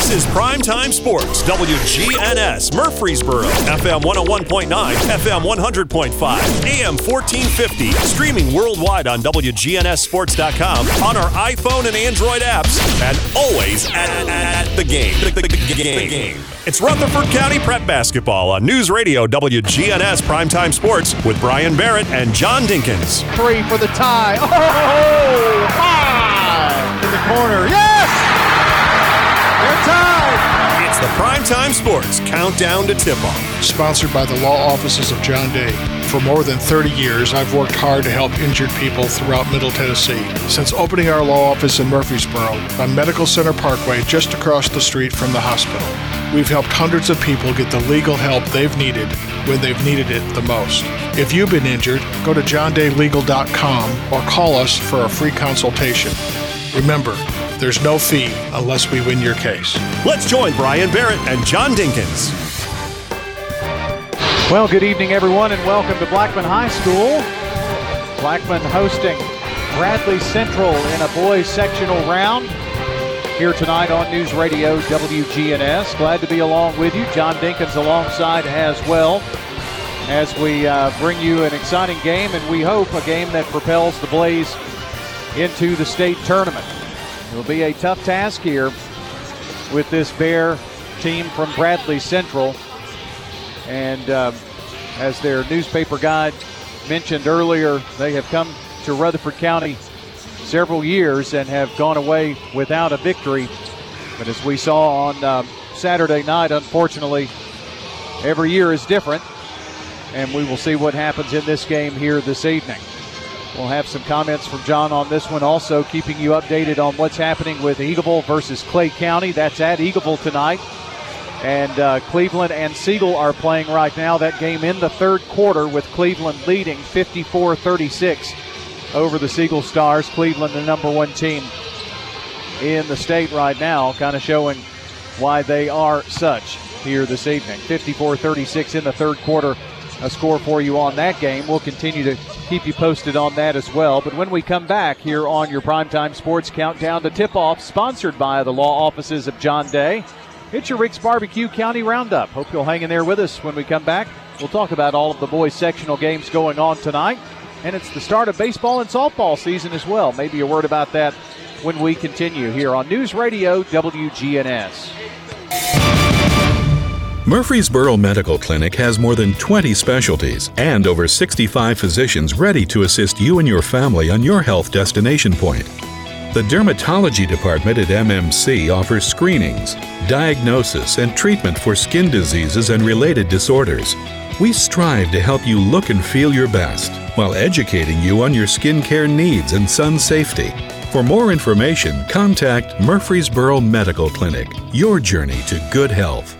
This is Primetime Sports, WGNS, Murfreesboro, FM 101.9, FM 100.5, AM 1450, streaming worldwide on WGNSSports.com, on our iPhone and Android apps, and always at, at the game. The, the, the, game. It's Rutherford County Prep Basketball on News Radio WGNS Primetime Sports with Brian Barrett and John Dinkins. Three for the tie. Oh, five in the corner. Yes! The Primetime Sports Countdown to Tip Off. Sponsored by the law offices of John Day. For more than 30 years, I've worked hard to help injured people throughout Middle Tennessee. Since opening our law office in Murfreesboro, on Medical Center Parkway, just across the street from the hospital, we've helped hundreds of people get the legal help they've needed when they've needed it the most. If you've been injured, go to johndaylegal.com or call us for a free consultation. Remember, there's no fee unless we win your case. Let's join Brian Barrett and John Dinkins. Well, good evening, everyone, and welcome to Blackman High School. Blackman hosting Bradley Central in a boys sectional round here tonight on News Radio WGNS. Glad to be along with you. John Dinkins alongside as well as we uh, bring you an exciting game, and we hope a game that propels the Blaze into the state tournament. It'll be a tough task here with this Bear team from Bradley Central. And uh, as their newspaper guide mentioned earlier, they have come to Rutherford County several years and have gone away without a victory. But as we saw on uh, Saturday night, unfortunately, every year is different. And we will see what happens in this game here this evening. We'll have some comments from John on this one, also keeping you updated on what's happening with Eagleville versus Clay County. That's at Eagleville tonight. And uh, Cleveland and Siegel are playing right now. That game in the third quarter with Cleveland leading 54 36 over the Siegel Stars. Cleveland, the number one team in the state right now, kind of showing why they are such here this evening. 54 36 in the third quarter. A score for you on that game. We'll continue to keep you posted on that as well. But when we come back here on your Primetime Sports Countdown to Tip Off, sponsored by the law offices of John Day, it's your Rick's Barbecue County Roundup. Hope you'll hang in there with us when we come back. We'll talk about all of the boys' sectional games going on tonight. And it's the start of baseball and softball season as well. Maybe a word about that when we continue here on News Radio WGNS. Murfreesboro Medical Clinic has more than 20 specialties and over 65 physicians ready to assist you and your family on your health destination point. The Dermatology Department at MMC offers screenings, diagnosis, and treatment for skin diseases and related disorders. We strive to help you look and feel your best while educating you on your skincare needs and sun safety. For more information, contact Murfreesboro Medical Clinic, your journey to good health.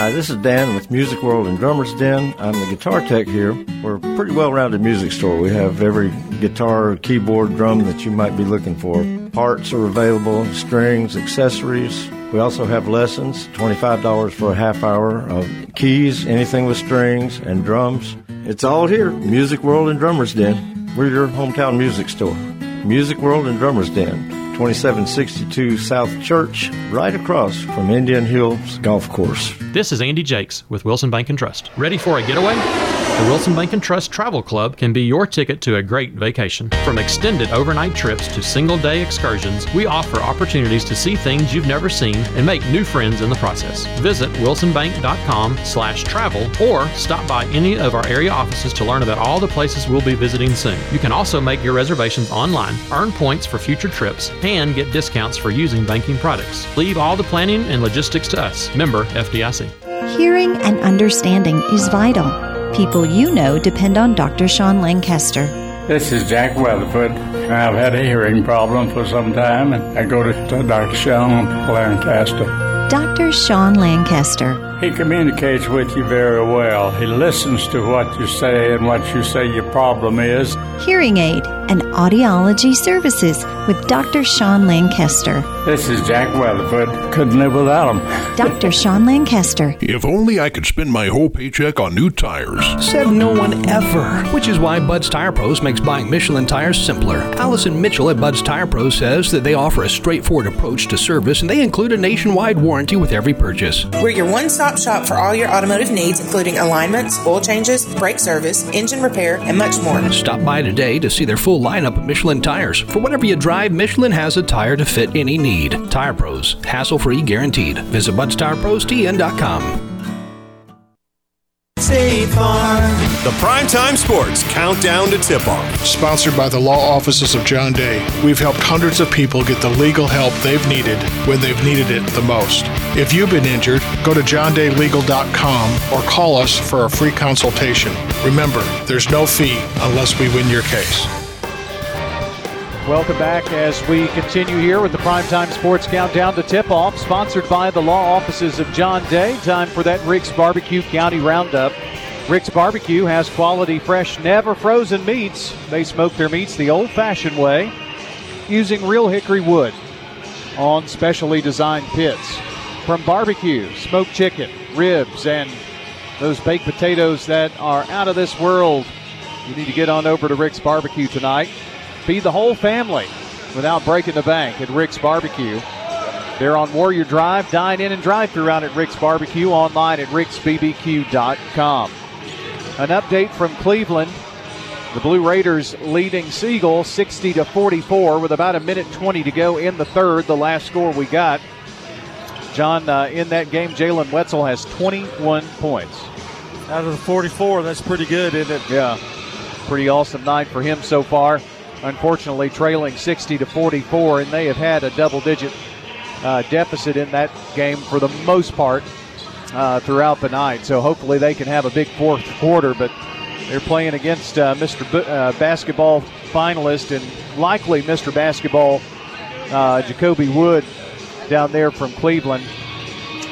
Hi, this is Dan with Music World and Drummers Den. I'm the guitar tech here. We're a pretty well rounded music store. We have every guitar, keyboard, drum that you might be looking for. Parts are available, strings, accessories. We also have lessons, $25 for a half hour of keys, anything with strings, and drums. It's all here, Music World and Drummers Den. We're your hometown music store. Music World and Drummers Den. 2762 South Church, right across from Indian Hills Golf Course. This is Andy Jakes with Wilson Bank and Trust. Ready for a getaway? The Wilson Bank and Trust Travel Club can be your ticket to a great vacation. From extended overnight trips to single day excursions, we offer opportunities to see things you've never seen and make new friends in the process. Visit wilsonbank.com slash travel or stop by any of our area offices to learn about all the places we'll be visiting soon. You can also make your reservations online, earn points for future trips, and get discounts for using banking products. Leave all the planning and logistics to us. Member FDIC. Hearing and understanding is vital. People you know depend on Dr. Sean Lancaster. This is Jack Weatherford. I've had a hearing problem for some time, and I go to Dr. Sean Lancaster. Dr. Sean Lancaster. He communicates with you very well. He listens to what you say and what you say your problem is. Hearing aid and audiology services with Dr. Sean Lancaster. This is Jack Weatherford. Couldn't live without him. Dr. Sean Lancaster. If only I could spend my whole paycheck on new tires. Said no one ever. Which is why Bud's Tire Pros makes buying Michelin tires simpler. Allison Mitchell at Bud's Tire Pros says that they offer a straightforward approach to service and they include a nationwide warranty with every purchase. We're your one stop shop for all your automotive needs, including alignments, oil changes, brake service, engine repair, and much more. Stop by today to see their full lineup of Michelin tires. For whatever you drive, Michelin has a tire to fit any need. Tire Pros, hassle free guaranteed. Visit BudsTirePros.tn.com. State Farm. The Primetime Sports Countdown to Tip Off. Sponsored by the law offices of John Day, we've helped hundreds of people get the legal help they've needed when they've needed it the most. If you've been injured, go to johndaylegal.com or call us for a free consultation. Remember, there's no fee unless we win your case. Welcome back as we continue here with the Primetime Sports Countdown to Tip Off, sponsored by the law offices of John Day. Time for that Rick's Barbecue County Roundup. Rick's Barbecue has quality, fresh, never frozen meats. They smoke their meats the old fashioned way using real hickory wood on specially designed pits. From barbecue, smoked chicken, ribs, and those baked potatoes that are out of this world, you need to get on over to Rick's Barbecue tonight. Feed the whole family without breaking the bank at Rick's Barbecue. They're on Warrior Drive. Dine in and drive through out at Rick's Barbecue online at ricksbbq.com. An update from Cleveland. The Blue Raiders leading Siegel 60 to 44 with about a minute 20 to go in the third, the last score we got. John, uh, in that game, Jalen Wetzel has 21 points. Out of the 44, that's pretty good, isn't it? Yeah. Pretty awesome night for him so far. Unfortunately, trailing 60 to 44, and they have had a double digit uh, deficit in that game for the most part uh, throughout the night. So hopefully they can have a big fourth quarter, but they're playing against uh, Mr. B- uh, basketball finalist and likely Mr. Basketball uh, Jacoby Wood down there from Cleveland.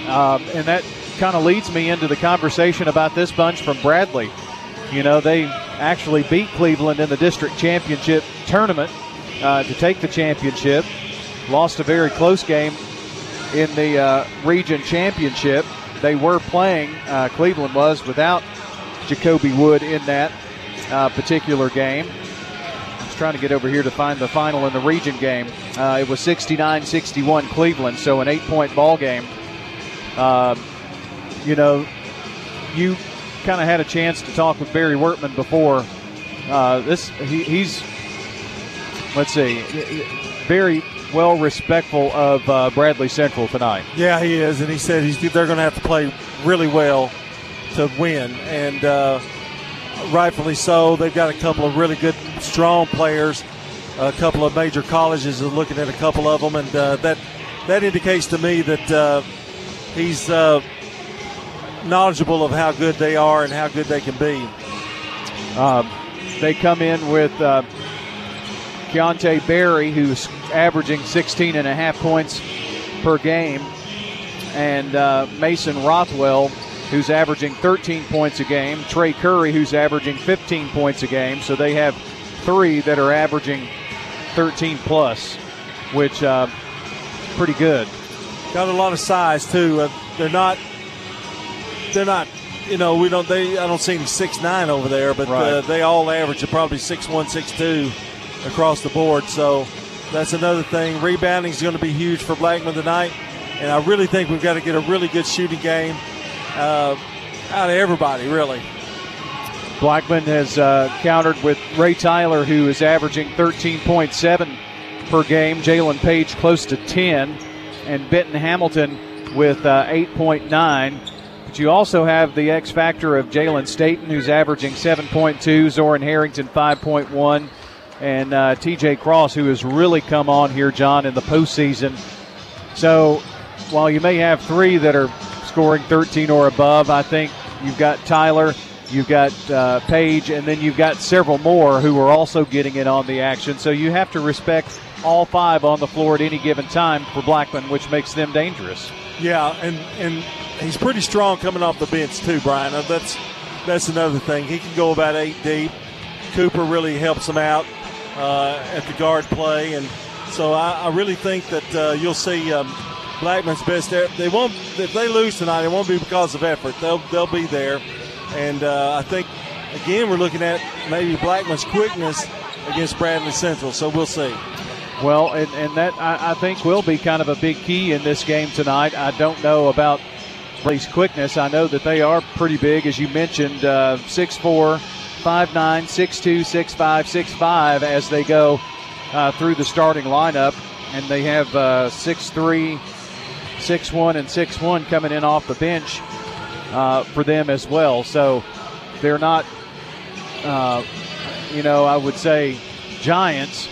Um, and that kind of leads me into the conversation about this bunch from Bradley. You know, they actually beat Cleveland in the district championship tournament uh, to take the championship. Lost a very close game in the uh, region championship. They were playing, uh, Cleveland was, without Jacoby Wood in that uh, particular game. I was trying to get over here to find the final in the region game. Uh, it was 69 61 Cleveland, so an eight point ball game. Um, you know, you kind of had a chance to talk with Barry Wertman before. Uh, this he, he's let's see, very well respectful of uh, Bradley Central tonight. Yeah, he is, and he said he's, they're going to have to play really well to win, and uh, rightfully so. They've got a couple of really good, strong players. A couple of major colleges are looking at a couple of them, and uh, that that indicates to me that uh, he's uh, knowledgeable of how good they are and how good they can be. Um, they come in with uh, Keontae Berry, who's averaging 16 and a half points per game, and uh, Mason Rothwell, who's averaging 13 points a game, Trey Curry, who's averaging 15 points a game. So they have three that are averaging 13 plus, which uh, pretty good. Got a lot of size too. Uh, they're not. They're not. You know, we don't. They. I don't see any six nine over there, but Right. uh, they all average at probably six one, six two across the board. So that's another thing. Rebounding is going to be huge for Blackman tonight, and I really think we've got to get a really good shooting game uh, out of everybody. Really. Blackman has uh, countered with Ray Tyler, who is averaging 13.7 per game. Jalen Page close to 10, and Benton Hamilton with uh, 8.9. But you also have the X factor of Jalen Staten, who's averaging 7.2, Zoran Harrington 5.1, and uh, TJ Cross, who has really come on here, John, in the postseason. So while you may have three that are scoring 13 or above, I think you've got Tyler You've got uh, Page, and then you've got several more who are also getting in on the action. So you have to respect all five on the floor at any given time for Blackman, which makes them dangerous. Yeah, and and he's pretty strong coming off the bench too, Brian. That's that's another thing. He can go about eight deep. Cooper really helps him out uh, at the guard play, and so I, I really think that uh, you'll see um, Blackman's best. There. They won't if they lose tonight. It won't be because of effort. They'll they'll be there, and uh, I think again we're looking at maybe Blackman's quickness against Bradley Central. So we'll see. Well, and, and that I, I, think will be kind of a big key in this game tonight. I don't know about Blake's quickness. I know that they are pretty big, as you mentioned, uh, 6'4, 5'9, 6'2, 6'5, 6'5 as they go uh, through the starting lineup. And they have uh, 6'3, 6'1, and 6'1 coming in off the bench uh, for them as well. So they're not, uh, you know, I would say giants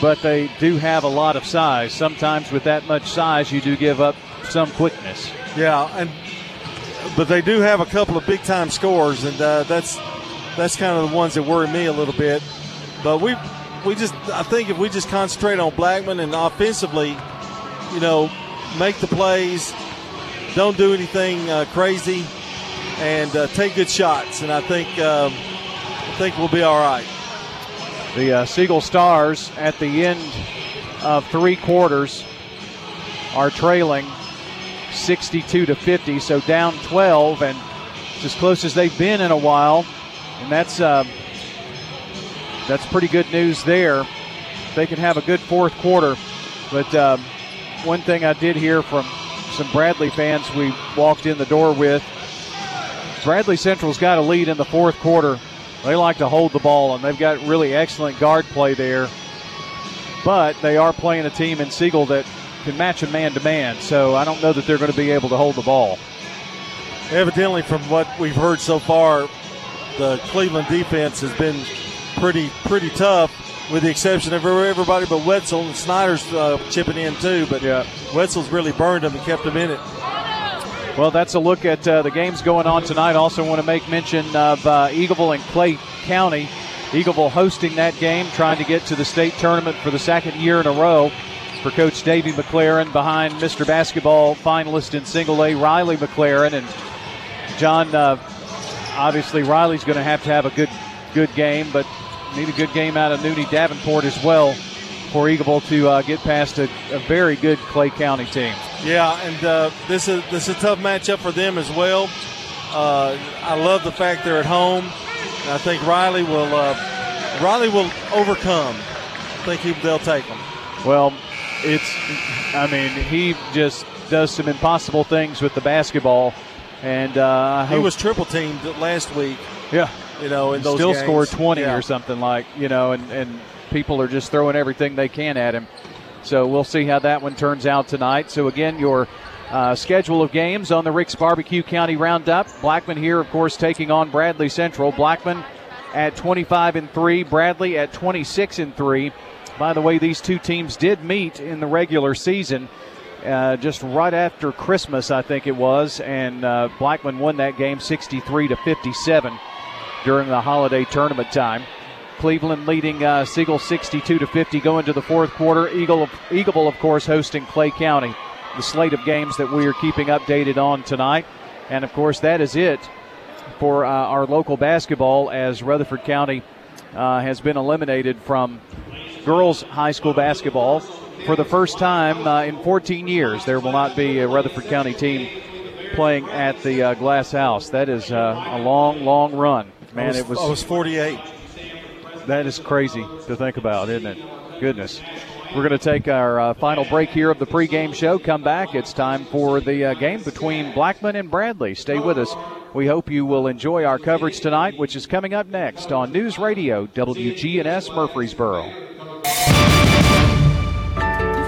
but they do have a lot of size. Sometimes with that much size, you do give up some quickness. Yeah, and but they do have a couple of big time scores, and uh, that's that's kind of the ones that worry me a little bit. But we we just I think if we just concentrate on Blackman and offensively, you know, make the plays, don't do anything uh, crazy, and uh, take good shots, and I think um, I think we'll be all right. The uh, Siegel Stars at the end of three quarters are trailing 62 to 50, so down 12, and it's as close as they've been in a while, and that's uh, that's pretty good news there. They can have a good fourth quarter, but um, one thing I did hear from some Bradley fans we walked in the door with. Bradley Central's got a lead in the fourth quarter they like to hold the ball, and they've got really excellent guard play there. But they are playing a team in Siegel that can match a man to man, so I don't know that they're going to be able to hold the ball. Evidently, from what we've heard so far, the Cleveland defense has been pretty pretty tough, with the exception of everybody but Wetzel and Snyder's uh, chipping in too. But yeah. Wetzel's really burned them and kept them in it. Well, that's a look at uh, the games going on tonight. Also, want to make mention of uh, Eagleville and Clay County. Eagleville hosting that game, trying to get to the state tournament for the second year in a row for Coach Davey McLaren behind Mr. Basketball finalist in single A, Riley McLaren. And John, uh, obviously, Riley's going to have to have a good, good game, but need a good game out of Nooney Davenport as well for Eagleville to uh, get past a, a, very good Clay County team. Yeah, and uh, this is this is a tough matchup for them as well. Uh, I love the fact they're at home. I think Riley will uh, Riley will overcome. I think he, they'll take them. Well, it's I mean he just does some impossible things with the basketball, and uh, he was triple teamed last week. Yeah, you know, in those still games. scored 20 yeah. or something like you know, and and people are just throwing everything they can at him. So we'll see how that one turns out tonight. So again, your uh, schedule of games on the Rick's Barbecue County Roundup. Blackman here, of course, taking on Bradley Central. Blackman at 25 and three, Bradley at 26 and three. By the way, these two teams did meet in the regular season. Uh, just right after Christmas, I think it was, and uh, Blackman won that game 63 to 57 during the holiday tournament time. Cleveland leading uh, Siegel 62 to 50 going to the fourth quarter. Eagle Eagleville, of course, hosting Clay County. The slate of games that we are keeping updated on tonight. And of course, that is it for uh, our local basketball as Rutherford County uh, has been eliminated from girls high school basketball for the first time uh, in 14 years. There will not be a Rutherford County team playing at the uh, Glass House. That is uh, a long, long run. Man, was, it was. I was 48 that is crazy to think about, isn't it? Goodness. We're going to take our uh, final break here of the pregame show. Come back. It's time for the uh, game between Blackman and Bradley. Stay with us. We hope you will enjoy our coverage tonight, which is coming up next on News Radio WGNS Murfreesboro.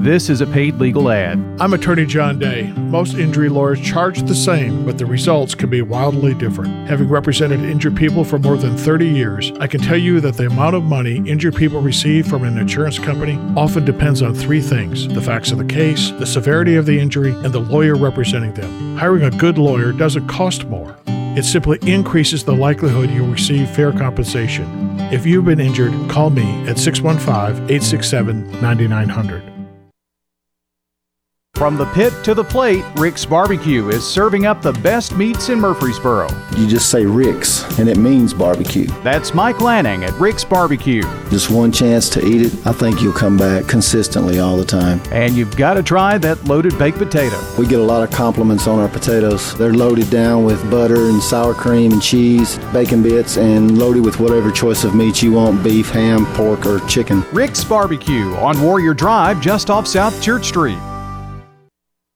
This is a paid legal ad. I'm attorney John Day. Most injury lawyers charge the same, but the results can be wildly different. Having represented injured people for more than 30 years, I can tell you that the amount of money injured people receive from an insurance company often depends on three things the facts of the case, the severity of the injury, and the lawyer representing them. Hiring a good lawyer doesn't cost more. It simply increases the likelihood you'll receive fair compensation. If you've been injured, call me at 615 867 9900. From the pit to the plate, Rick's Barbecue is serving up the best meats in Murfreesboro. You just say Rick's, and it means barbecue. That's Mike Lanning at Rick's Barbecue. Just one chance to eat it, I think you'll come back consistently all the time. And you've got to try that loaded baked potato. We get a lot of compliments on our potatoes. They're loaded down with butter and sour cream and cheese, bacon bits, and loaded with whatever choice of meat you want beef, ham, pork, or chicken. Rick's Barbecue on Warrior Drive, just off South Church Street.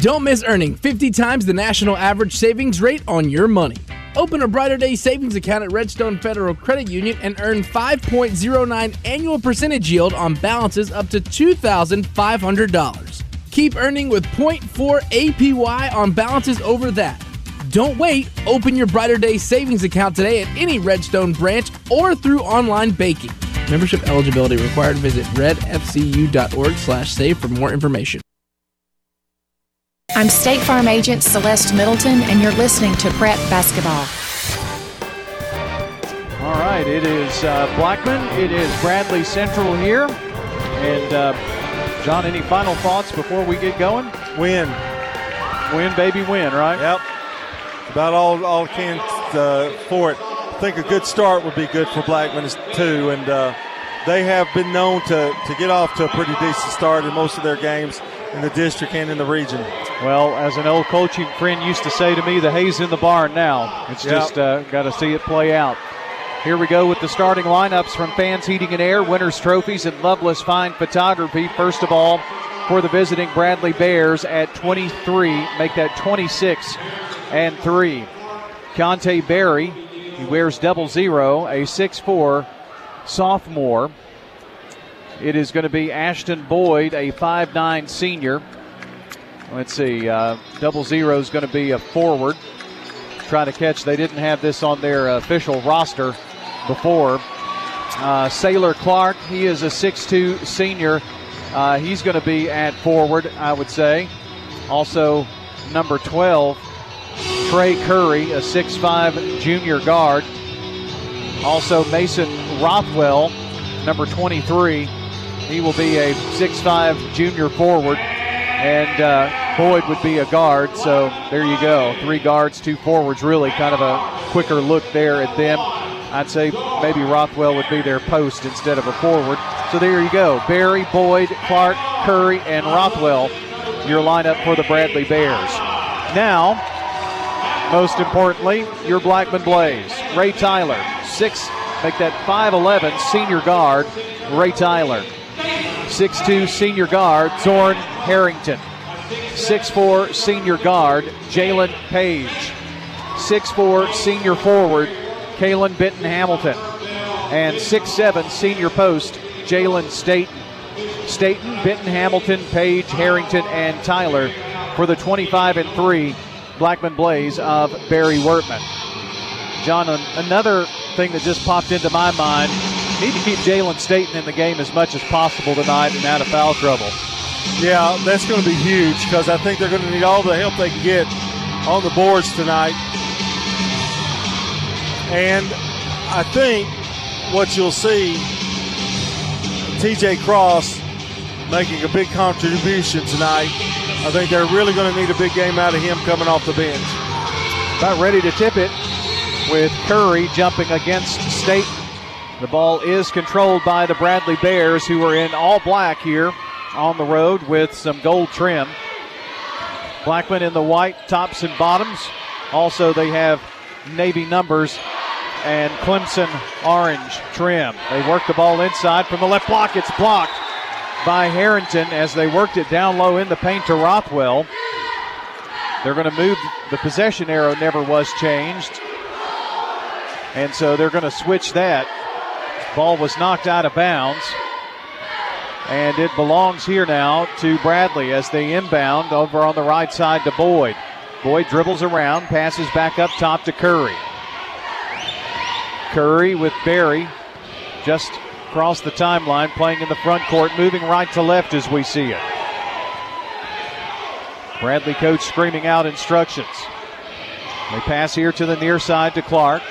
Don't miss earning 50 times the national average savings rate on your money. Open a Brighter Day savings account at Redstone Federal Credit Union and earn 5.09 annual percentage yield on balances up to $2,500. Keep earning with 0.4 APY on balances over that. Don't wait. Open your Brighter Day savings account today at any Redstone branch or through online banking. Membership eligibility required. Visit redfcu.org slash save for more information. I'm State Farm Agent Celeste Middleton, and you're listening to Prep Basketball. All right, it is uh, Blackman. It is Bradley Central here. And, uh, John, any final thoughts before we get going? Win. Win, baby, win, right? Yep. About all, all can uh, for it. I think a good start would be good for Blackman, too. And uh, they have been known to, to get off to a pretty decent start in most of their games in the district and in the region. Well, as an old coaching friend used to say to me, the hay's in the barn now. It's Yep. just uh, got to see it play out. Here we go with the starting lineups from Fans Heating and Air, Winners Trophies, and Loveless Fine Photography. First of all, for the visiting Bradley Bears at 23, make that 26 and 3. Keontae Berry, he wears double zero, a 6'4 sophomore. It is going to be Ashton Boyd, a 5'9 senior. Let's see, uh, double zero is going to be a forward. Trying to catch, they didn't have this on their official roster before. Uh, Sailor Clark, he is a 6'2 senior. Uh, he's going to be at forward, I would say. Also, number 12, Trey Curry, a 6'5 junior guard. Also, Mason Rothwell, number 23. He will be a 6'5 junior forward. And uh, Boyd would be a guard. So there you go. Three guards, two forwards. Really kind of a quicker look there at them. I'd say maybe Rothwell would be their post instead of a forward. So there you go. Barry, Boyd, Clark, Curry, and Rothwell, your lineup for the Bradley Bears. Now, most importantly, your Blackman Blaze. Ray Tyler, six, make that 5'11 senior guard, Ray Tyler. 6'2 senior guard, Zorn Harrington. 6'4 senior guard, Jalen Page. 6'4 senior forward, Kalen Benton Hamilton. And 6'7 senior post, Jalen Staten. Staten, Benton Hamilton, Page, Harrington, and Tyler for the 25 and 3 Blackman Blaze of Barry Wertman. John, another thing that just popped into my mind need to keep Jalen Staten in the game as much as possible tonight and out of foul trouble. Yeah, that's going to be huge because I think they're going to need all the help they can get on the boards tonight. And I think what you'll see, TJ Cross making a big contribution tonight. I think they're really going to need a big game out of him coming off the bench. About ready to tip it with Curry jumping against Staten. The ball is controlled by the Bradley Bears, who are in all black here on the road with some gold trim. Blackman in the white tops and bottoms. Also, they have navy numbers and Clemson orange trim. They work the ball inside from the left block. It's blocked by Harrington as they worked it down low in the paint to Rothwell. They're going to move. The possession arrow never was changed. And so they're going to switch that. Ball was knocked out of bounds. And it belongs here now to Bradley as they inbound over on the right side to Boyd. Boyd dribbles around, passes back up top to Curry. Curry with Barry just across the timeline, playing in the front court, moving right to left as we see it. Bradley coach screaming out instructions. They pass here to the near side to Clark.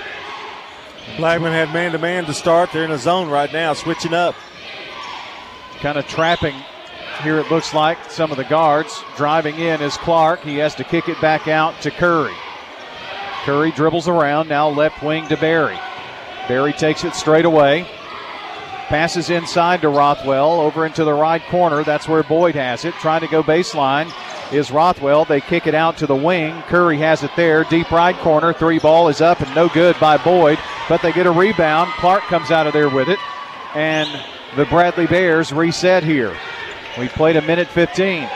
Blackman had man to man to start. They're in a zone right now, switching up. Kind of trapping here, it looks like. Some of the guards driving in is Clark. He has to kick it back out to Curry. Curry dribbles around, now left wing to Barry. Barry takes it straight away. Passes inside to Rothwell over into the right corner. That's where Boyd has it. Trying to go baseline is Rothwell. They kick it out to the wing. Curry has it there. Deep right corner. Three ball is up and no good by Boyd, but they get a rebound. Clark comes out of there with it. And the Bradley Bears reset here. We played a minute 15.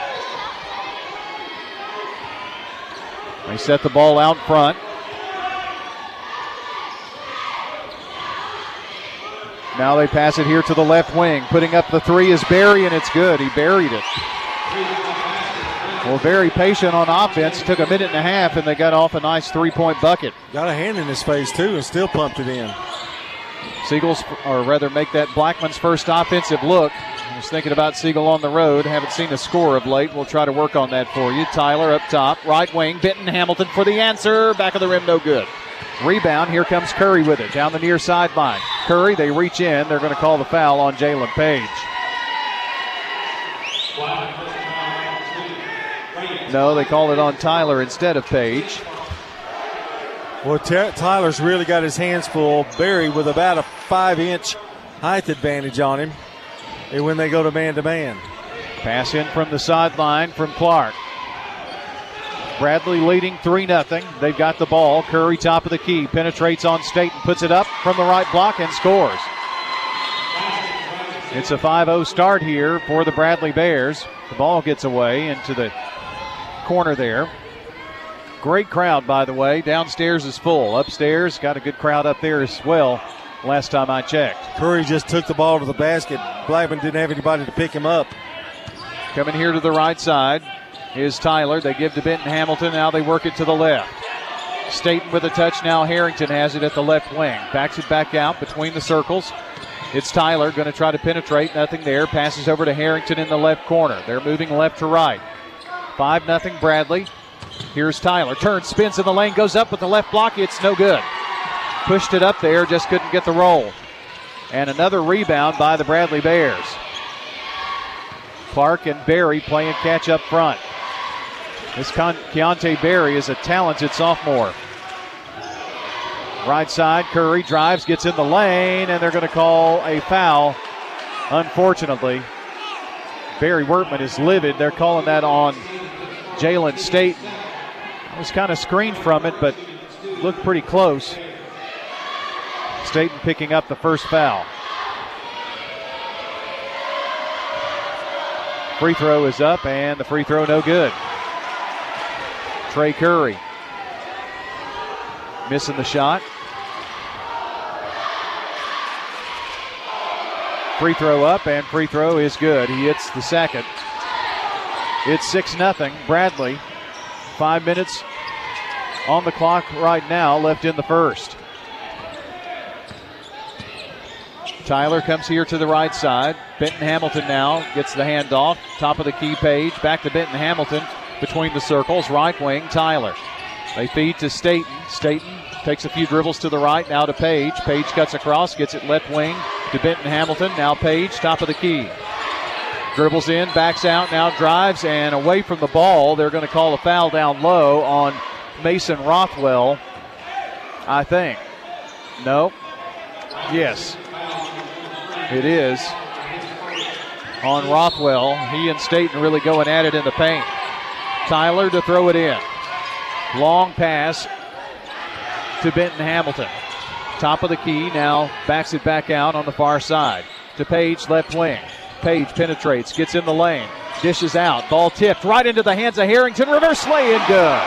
They set the ball out front. Now they pass it here to the left wing. Putting up the three is Barry, and it's good. He buried it. Well, very patient on offense. Took a minute and a half, and they got off a nice three point bucket. Got a hand in his face, too, and still pumped it in. Seagulls, or rather, make that Blackman's first offensive look. I was thinking about Siegel on the road. Haven't seen a score of late. We'll try to work on that for you. Tyler up top, right wing. Benton Hamilton for the answer. Back of the rim, no good. Rebound. Here comes Curry with it down the near sideline. Curry, they reach in. They're going to call the foul on Jalen Page. No, they call it on Tyler instead of Page. Well, T- Tyler's really got his hands full. Barry with about a five inch height advantage on him and when they go to man to man. Pass in from the sideline from Clark. Bradley leading 3 0. They've got the ball. Curry, top of the key, penetrates on Staten and puts it up from the right block and scores. It's a 5 0 start here for the Bradley Bears. The ball gets away into the corner there. Great crowd, by the way. Downstairs is full. Upstairs, got a good crowd up there as well. Last time I checked, Curry just took the ball to the basket. Blackman didn't have anybody to pick him up. Coming here to the right side is Tyler. They give to Benton Hamilton. Now they work it to the left. Staten with a touch. Now Harrington has it at the left wing. Backs it back out between the circles. It's Tyler going to try to penetrate. Nothing there. Passes over to Harrington in the left corner. They're moving left to right. 5 nothing Bradley. Here's Tyler. Turns, spins in the lane, goes up with the left block. It's no good. Pushed it up there, just couldn't get the roll. And another rebound by the Bradley Bears. Clark and Barry playing catch up front. This Con- Keontae Barry is a talented sophomore. Right side, Curry drives, gets in the lane, and they're going to call a foul. Unfortunately, Barry Wertman is livid. They're calling that on Jalen Staten. I was kind of screened from it, but looked pretty close. Staten picking up the first foul. Free throw is up, and the free throw no good. Trey Curry missing the shot. Free throw up, and free throw is good. He hits the second. It's 6 0. Bradley, five minutes on the clock right now, left in the first. Tyler comes here to the right side. Benton Hamilton now gets the handoff. Top of the key page. Back to Benton Hamilton between the circles. Right wing, Tyler. They feed to Staten. Staten takes a few dribbles to the right. Now to Page. Page cuts across, gets it left wing to Benton Hamilton. Now Page, top of the key. Dribbles in, backs out, now drives, and away from the ball. They're going to call a foul down low on Mason Rothwell, I think. No. Yes. It is on Rothwell. He and Staten really going at it in the paint. Tyler to throw it in. Long pass to Benton Hamilton. Top of the key now backs it back out on the far side to Page, left wing. Page penetrates, gets in the lane, dishes out. Ball tipped right into the hands of Harrington. Reverse lay in good.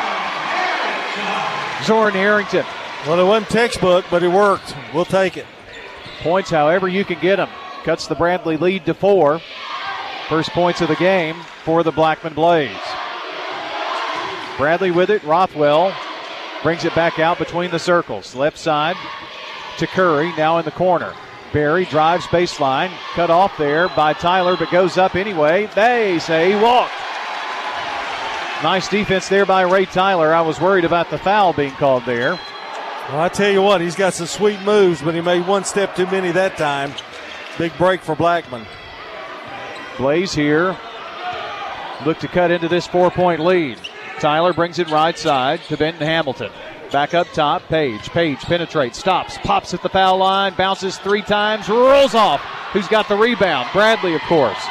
Zorn Harrington. Well, it wasn't textbook, but it worked. We'll take it. Points however you can get them. Cuts the Bradley lead to four. First points of the game for the Blackman Blaze. Bradley with it. Rothwell brings it back out between the circles. Left side to Curry, now in the corner. Barry drives baseline, cut off there by Tyler, but goes up anyway. They say he walked. Nice defense there by Ray Tyler. I was worried about the foul being called there. Well, I tell you what, he's got some sweet moves, but he made one step too many that time. Big break for Blackman. Blaze here. Look to cut into this four point lead. Tyler brings it right side to Benton Hamilton. Back up top, Page. Page penetrates, stops, pops at the foul line, bounces three times, rolls off. Who's got the rebound? Bradley, of course.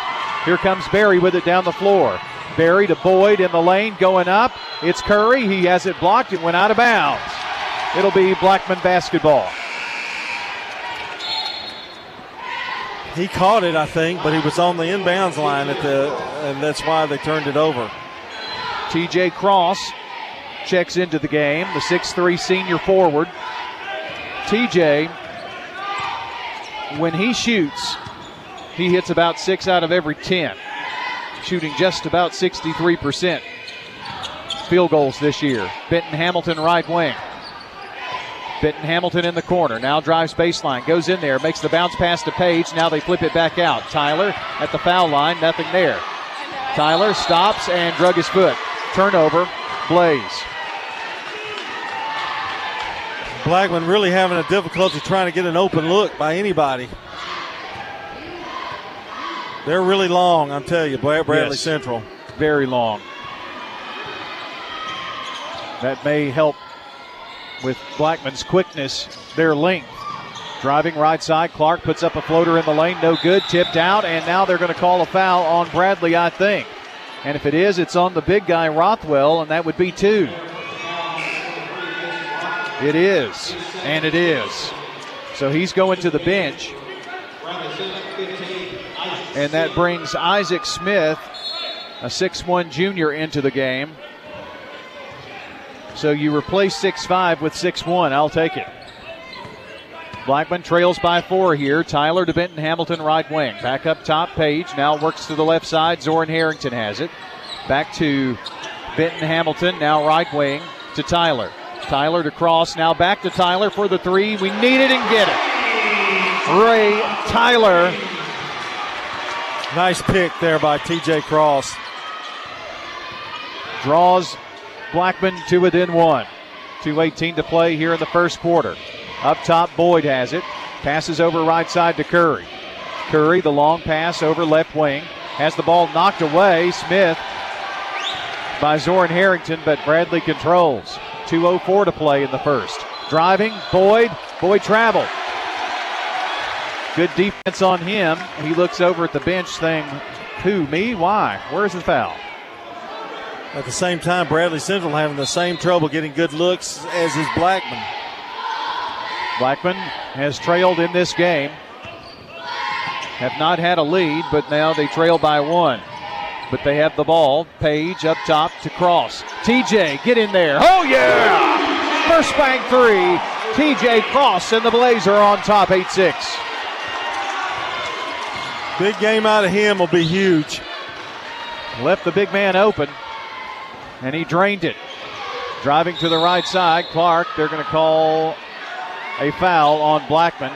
Here comes Barry with it down the floor. Barry to Boyd in the lane, going up. It's Curry. He has it blocked. It went out of bounds. It'll be Blackman basketball. He caught it, I think, but he was on the inbounds line at the, and that's why they turned it over. TJ Cross checks into the game, the 6'3 senior forward. TJ, when he shoots, he hits about six out of every 10, shooting just about 63% field goals this year. Benton Hamilton, right wing. Benton Hamilton in the corner. Now drives baseline. Goes in there. Makes the bounce pass to Page. Now they flip it back out. Tyler at the foul line. Nothing there. Tyler stops and drug his foot. Turnover. Blaze. Blackman really having a difficulty trying to get an open look by anybody. They're really long, I'm telling you, Bradley Yes. Central. Very long. That may help with Blackman's quickness, their length. Driving right side, Clark puts up a floater in the lane, no good, tipped out, and now they're going to call a foul on Bradley, I think. And if it is, it's on the big guy Rothwell, and that would be two. It is, and it is. So he's going to the bench. And that brings Isaac Smith, a 6'1 junior, into the game. So you replace 6'5 with 6'1. I'll take it. Blackman trails by four here. Tyler to Benton Hamilton, right wing. Back up top, Page. Now works to the left side. Zoran Harrington has it. Back to Benton Hamilton, now right wing to Tyler. Tyler to cross, now back to Tyler for the three. We need it and get it. Ray Tyler. Nice pick there by TJ Cross. draws Blackman to within one. 2.18 to play here in the first quarter. Up top, Boyd has it. Passes over right side to Curry. Curry, the long pass over left wing. Has the ball knocked away. Smith by Zoran Harrington, but Bradley controls. 2.04 to play in the first. Driving, Boyd. Boyd travel. Good defense on him. He looks over at the bench saying, Who, me? Why? Where's the foul? At the same time, Bradley Central having the same trouble getting good looks as is Blackman. Blackman has trailed in this game. Have not had a lead, but now they trail by one. But they have the ball. Page up top to cross. TJ, get in there. Oh, yeah! First bank three. TJ Cross and the Blazer on top 8 6. Big game out of him will be huge. Left the big man open, and he drained it. Driving to the right side, Clark, they're going to call a foul on Blackman.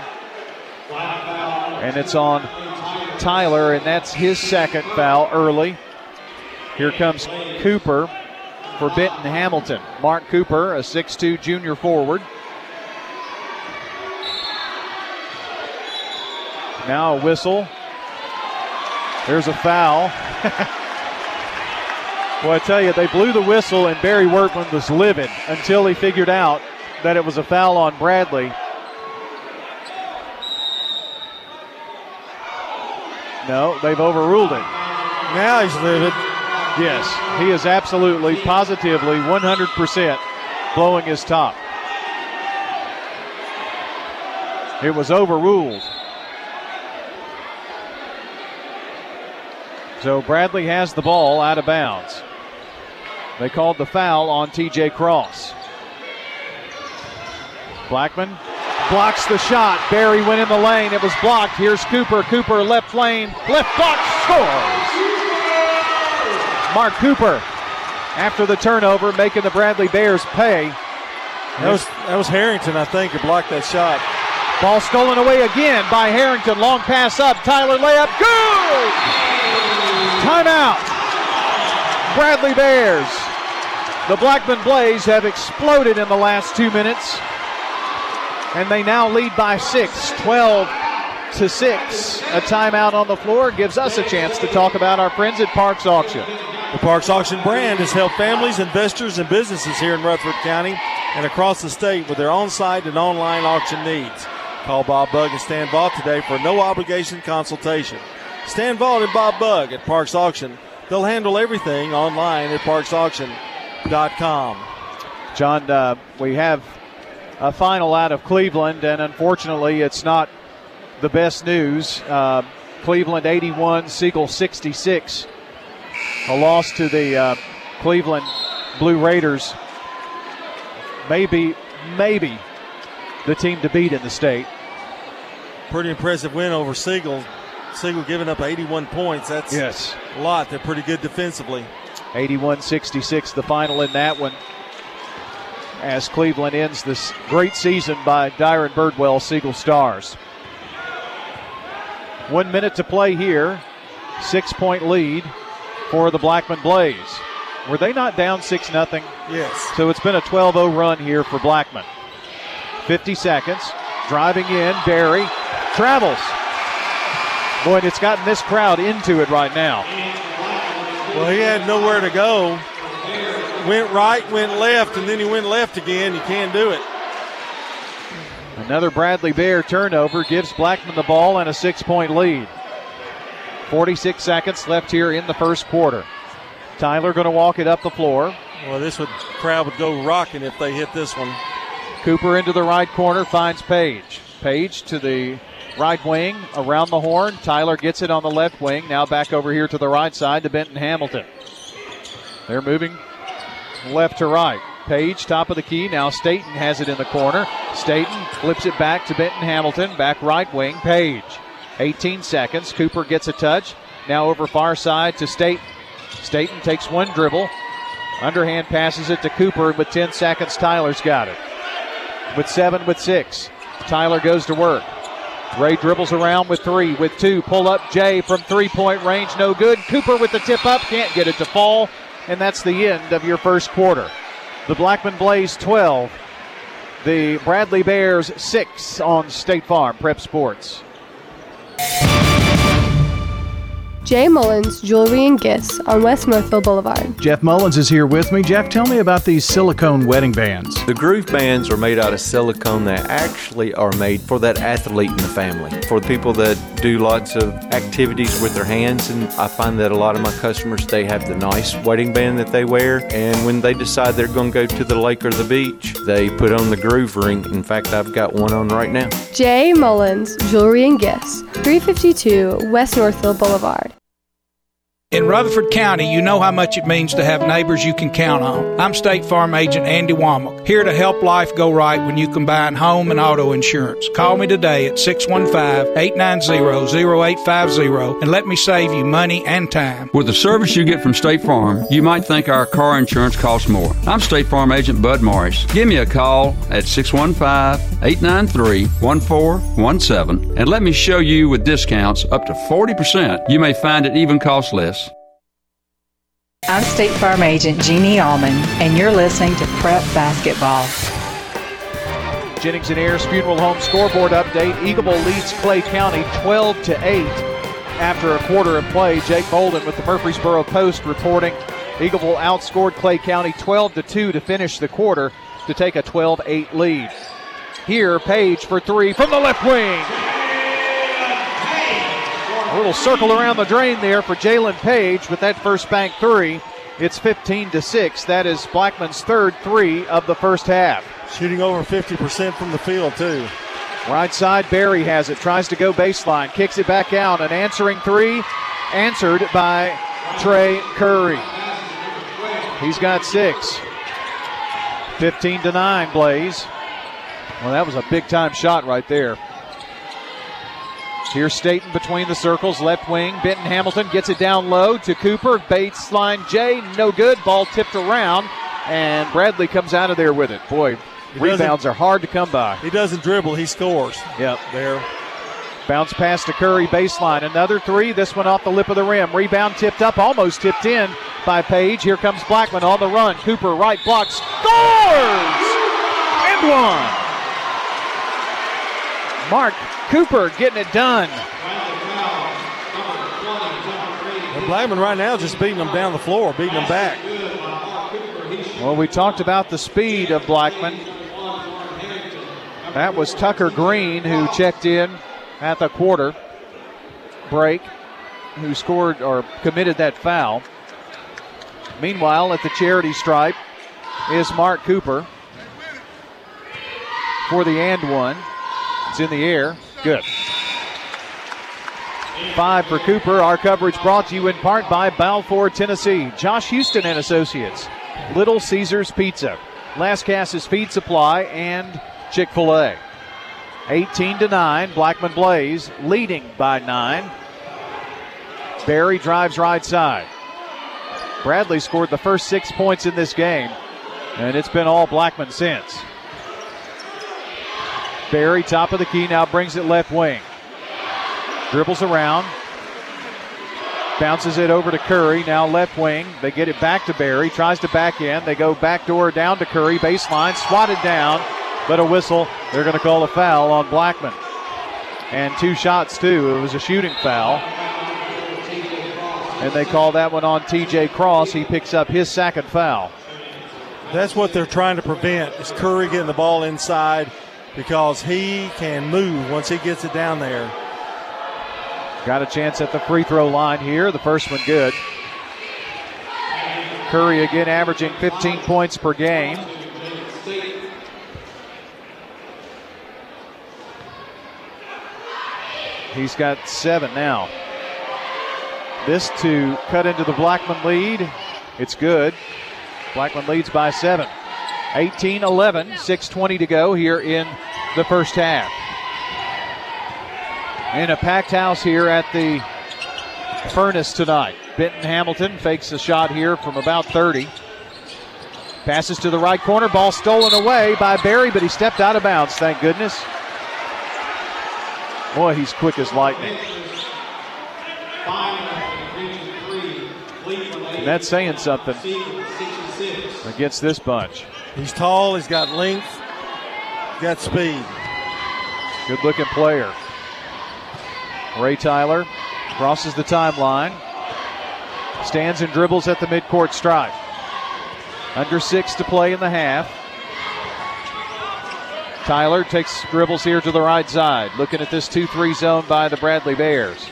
And it's on Tyler, and that's his second foul early. Here comes Cooper for Benton Hamilton. Mark Cooper, a 6'2 junior forward. Now a whistle. There's a foul. Well, I tell you, they blew the whistle, and Barry Wertman was livid until he figured out that it was a foul on Bradley. No, they've overruled it. Now he's livid. Yes, he is absolutely, positively, 100% blowing his top. It was overruled. So Bradley has the ball out of bounds. They called the foul on TJ Cross. Blackman blocks the shot. Barry went in the lane. It was blocked. Here's Cooper. Cooper left lane. Left block scores. Mark Cooper after the turnover making the Bradley Bears pay. That was that was Harrington, I think, who blocked that shot. Ball stolen away again by Harrington. Long pass up. Tyler layup. Good! Timeout. Bradley Bears. The Blackman Blaze have exploded in the last two minutes. And they now lead by six, 12 to six. A timeout on the floor gives us a chance to talk about our friends at Parks Auction. The Parks Auction brand has helped families, investors, and businesses here in Rutherford County and across the state with their on site and online auction needs. Call Bob Bug and Stan Vaught today for a no obligation consultation. Stan Vaught and Bob Bug at Parks Auction. They'll handle everything online at parksauction.com. John, uh, we have a final out of Cleveland, and unfortunately, it's not the best news. Uh, Cleveland 81, Siegel 66. A loss to the uh, Cleveland Blue Raiders. Maybe, maybe the team to beat in the state. Pretty impressive win over Siegel. Siegel giving up 81 points. That's yes. a lot. They're pretty good defensively. 81 66, the final in that one. As Cleveland ends this great season by Dyron Birdwell, Siegel Stars. One minute to play here. Six point lead for the Blackman Blaze. Were they not down 6 0? Yes. So it's been a 12 0 run here for Blackman. 50 seconds. Driving in, Barry travels. Boy, it's gotten this crowd into it right now. Well, he had nowhere to go. Went right, went left, and then he went left again. You can't do it. Another Bradley Bear turnover gives Blackman the ball and a six point lead. 46 seconds left here in the first quarter. Tyler going to walk it up the floor. Well, this would crowd would go rocking if they hit this one. Cooper into the right corner finds Page. Page to the right wing around the horn. Tyler gets it on the left wing. Now back over here to the right side to Benton Hamilton. They're moving left to right. Page, top of the key. Now Staten has it in the corner. Staten flips it back to Benton Hamilton. Back right wing. Page. 18 seconds. Cooper gets a touch. Now over far side to Staten. Staten takes one dribble. Underhand passes it to Cooper. With 10 seconds, Tyler's got it. With seven, with six. Tyler goes to work. Ray dribbles around with three, with two. Pull up Jay from three point range, no good. Cooper with the tip up, can't get it to fall. And that's the end of your first quarter. The Blackman Blaze 12, the Bradley Bears 6 on State Farm Prep Sports. Jay Mullins Jewelry and Gifts on West Northfield Boulevard. Jeff Mullins is here with me. Jeff, tell me about these silicone wedding bands. The groove bands are made out of silicone that actually are made for that athlete in the family, for people that do lots of activities with their hands. And I find that a lot of my customers, they have the nice wedding band that they wear. And when they decide they're going to go to the lake or the beach, they put on the groove ring. In fact, I've got one on right now. Jay Mullins Jewelry and Gifts, 352 West Northfield Boulevard. In Rutherford County, you know how much it means to have neighbors you can count on. I'm State Farm Agent Andy Womack, here to help life go right when you combine home and auto insurance. Call me today at 615-890-0850 and let me save you money and time. With the service you get from State Farm, you might think our car insurance costs more. I'm State Farm Agent Bud Morris. Give me a call at 615-893-1417 and let me show you with discounts up to 40%. You may find it even costs less. I'm State Farm Agent Jeannie Allman, and you're listening to Prep Basketball. Jennings and Ayers Funeral Home scoreboard update. Eagleville leads Clay County 12 to 8 after a quarter of play. Jake Bolden with the Murfreesboro Post reporting Eagleville outscored Clay County 12 to 2 to finish the quarter to take a 12 8 lead. Here, Page for three from the left wing. A little circle around the drain there for Jalen Page with that first bank three. It's 15 to 6. That is Blackman's third three of the first half. Shooting over 50% from the field, too. Right side, Barry has it. Tries to go baseline. Kicks it back out. An answering three. Answered by Trey Curry. He's got six. 15 to 9, Blaze. Well, that was a big time shot right there. Here's Staten between the circles, left wing. Benton Hamilton gets it down low to Cooper. Baseline Jay, no good. Ball tipped around, and Bradley comes out of there with it. Boy, he rebounds are hard to come by. He doesn't dribble, he scores. Yep. There. Bounce pass to Curry, baseline. Another three. This one off the lip of the rim. Rebound tipped up, almost tipped in by Page. Here comes Blackman on the run. Cooper, right block, scores! And one. Mark Cooper getting it done. And Blackman right now just beating them down the floor, beating them back. Well, we talked about the speed of Blackman. That was Tucker Green who checked in at the quarter break, who scored or committed that foul. Meanwhile, at the charity stripe is Mark Cooper for the and one. It's in the air. Good. Five for Cooper. Our coverage brought to you in part by Balfour, Tennessee. Josh Houston and Associates. Little Caesars Pizza. Last Lascassas Feed Supply and Chick fil A. 18 to 9. Blackman Blaze leading by 9. Barry drives right side. Bradley scored the first six points in this game, and it's been all Blackman since. Barry, top of the key, now brings it left wing. Dribbles around. Bounces it over to Curry, now left wing. They get it back to Barry, tries to back in. They go back door down to Curry, baseline, swatted down, but a whistle. They're going to call a foul on Blackman. And two shots, too. It was a shooting foul. And they call that one on TJ Cross. He picks up his second foul. That's what they're trying to prevent is Curry getting the ball inside because he can move once he gets it down there. Got a chance at the free throw line here. The first one good. Curry again averaging 15 points per game. He's got seven now. This to cut into the Blackman lead. It's good. Blackman leads by seven. 18 11, 6.20 to go here in the first half. In a packed house here at the Furnace tonight. Benton Hamilton fakes a shot here from about 30. Passes to the right corner, ball stolen away by Barry, but he stepped out of bounds, thank goodness. Boy, he's quick as lightning. That's saying something against this bunch. He's tall, he's got length, got speed. Good looking player. Ray Tyler crosses the timeline, stands and dribbles at the midcourt stripe. Under six to play in the half. Tyler takes dribbles here to the right side, looking at this 2 3 zone by the Bradley Bears.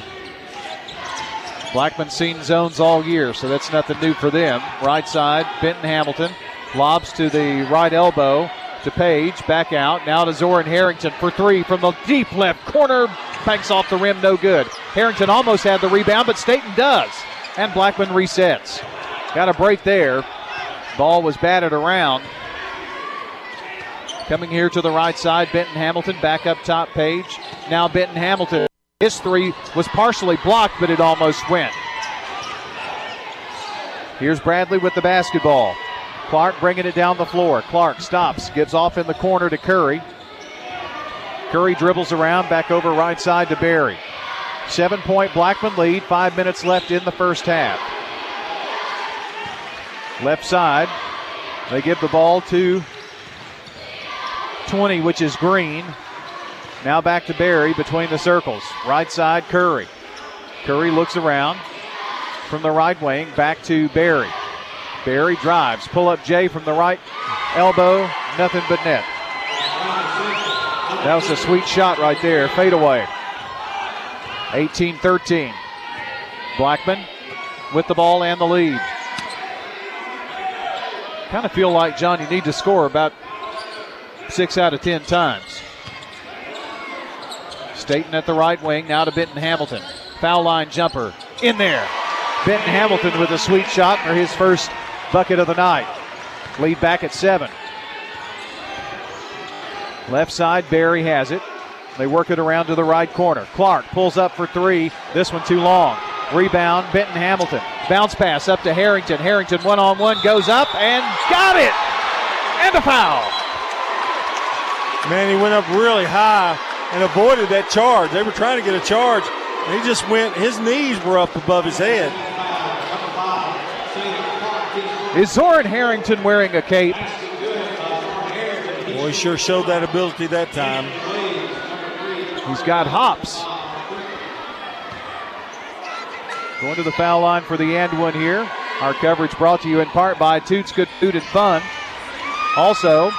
Blackman's seen zones all year, so that's nothing new for them. Right side, Benton Hamilton lobs to the right elbow to Page, back out. Now to Zoran Harrington for three from the deep left corner. Banks off the rim, no good. Harrington almost had the rebound, but Staten does. And Blackman resets. Got a break there. Ball was batted around. Coming here to the right side, Benton Hamilton back up top page. Now Benton Hamilton. His three was partially blocked, but it almost went. Here's Bradley with the basketball. Clark bringing it down the floor. Clark stops, gives off in the corner to Curry. Curry dribbles around, back over right side to Barry. Seven point Blackman lead, five minutes left in the first half. Left side, they give the ball to 20, which is Green. Now back to Barry between the circles. Right side, Curry. Curry looks around from the right wing back to Barry. Barry drives. Pull up Jay from the right elbow. Nothing but net. That was a sweet shot right there. Fade away. 18 13. Blackman with the ball and the lead. Kind of feel like, John, you need to score about six out of ten times. Staten at the right wing, now to Benton Hamilton. Foul line jumper in there. Benton Hamilton with a sweet shot for his first bucket of the night. Lead back at seven. Left side, Barry has it. They work it around to the right corner. Clark pulls up for three. This one too long. Rebound, Benton Hamilton. Bounce pass up to Harrington. Harrington one on one goes up and got it. And a foul. Man, he went up really high and avoided that charge. They were trying to get a charge, and he just went, his knees were up above his head. Is Zoran Harrington wearing a cape? Boy, he sure showed that ability that time. He's got hops. Going to the foul line for the end one here. Our coverage brought to you in part by Toots Good Food and Fun. Also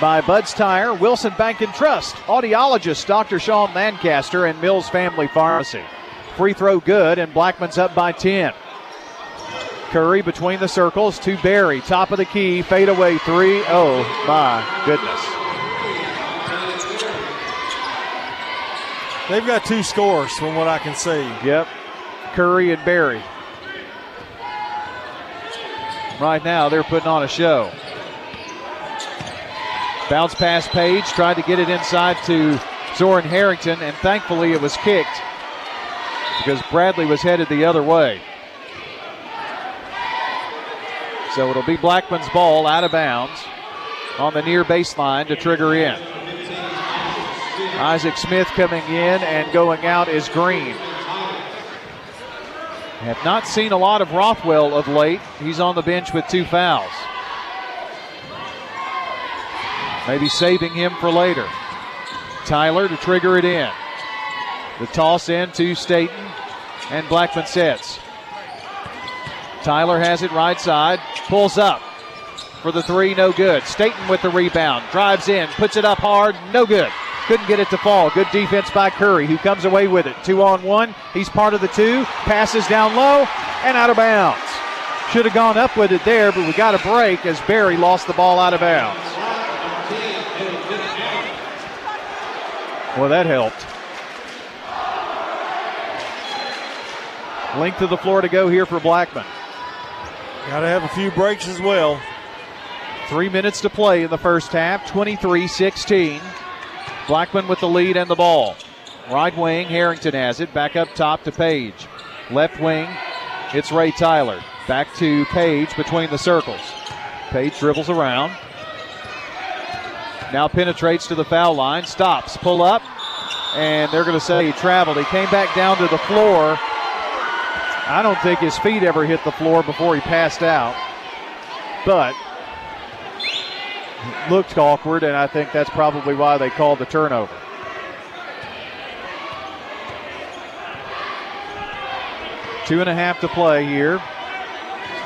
by Bud's Tire, Wilson Bank and Trust, audiologist Dr. Sean Lancaster, and Mills Family Pharmacy. Free throw good, and Blackman's up by 10. Curry between the circles to Barry, top of the key, fade away three. Oh my goodness. They've got two scores from what I can see. Yep. Curry and Barry. Right now, they're putting on a show. Bounce pass Page, tried to get it inside to Zoran Harrington, and thankfully it was kicked because Bradley was headed the other way. So it'll be Blackman's ball out of bounds on the near baseline to trigger in. Isaac Smith coming in and going out is Green. Have not seen a lot of Rothwell of late. He's on the bench with two fouls. Maybe saving him for later. Tyler to trigger it in. The toss in to Staten, and Blackman sets. Tyler has it right side, pulls up for the three, no good. Staten with the rebound, drives in, puts it up hard, no good. Couldn't get it to fall. Good defense by Curry, who comes away with it. Two on one. He's part of the two. Passes down low and out of bounds. Should have gone up with it there, but we got a break as Barry lost the ball out of bounds. Well, that helped. Length of the floor to go here for Blackman. Got to have a few breaks as well. Three minutes to play in the first half, 23 16. Blackman with the lead and the ball. Right wing, Harrington has it. Back up top to Page. Left wing, it's Ray Tyler. Back to Page between the circles. Page dribbles around. Now penetrates to the foul line. Stops. Pull up. And they're going to say he traveled. He came back down to the floor. I don't think his feet ever hit the floor before he passed out. But looked awkward, and I think that's probably why they called the turnover. Two and a half to play here.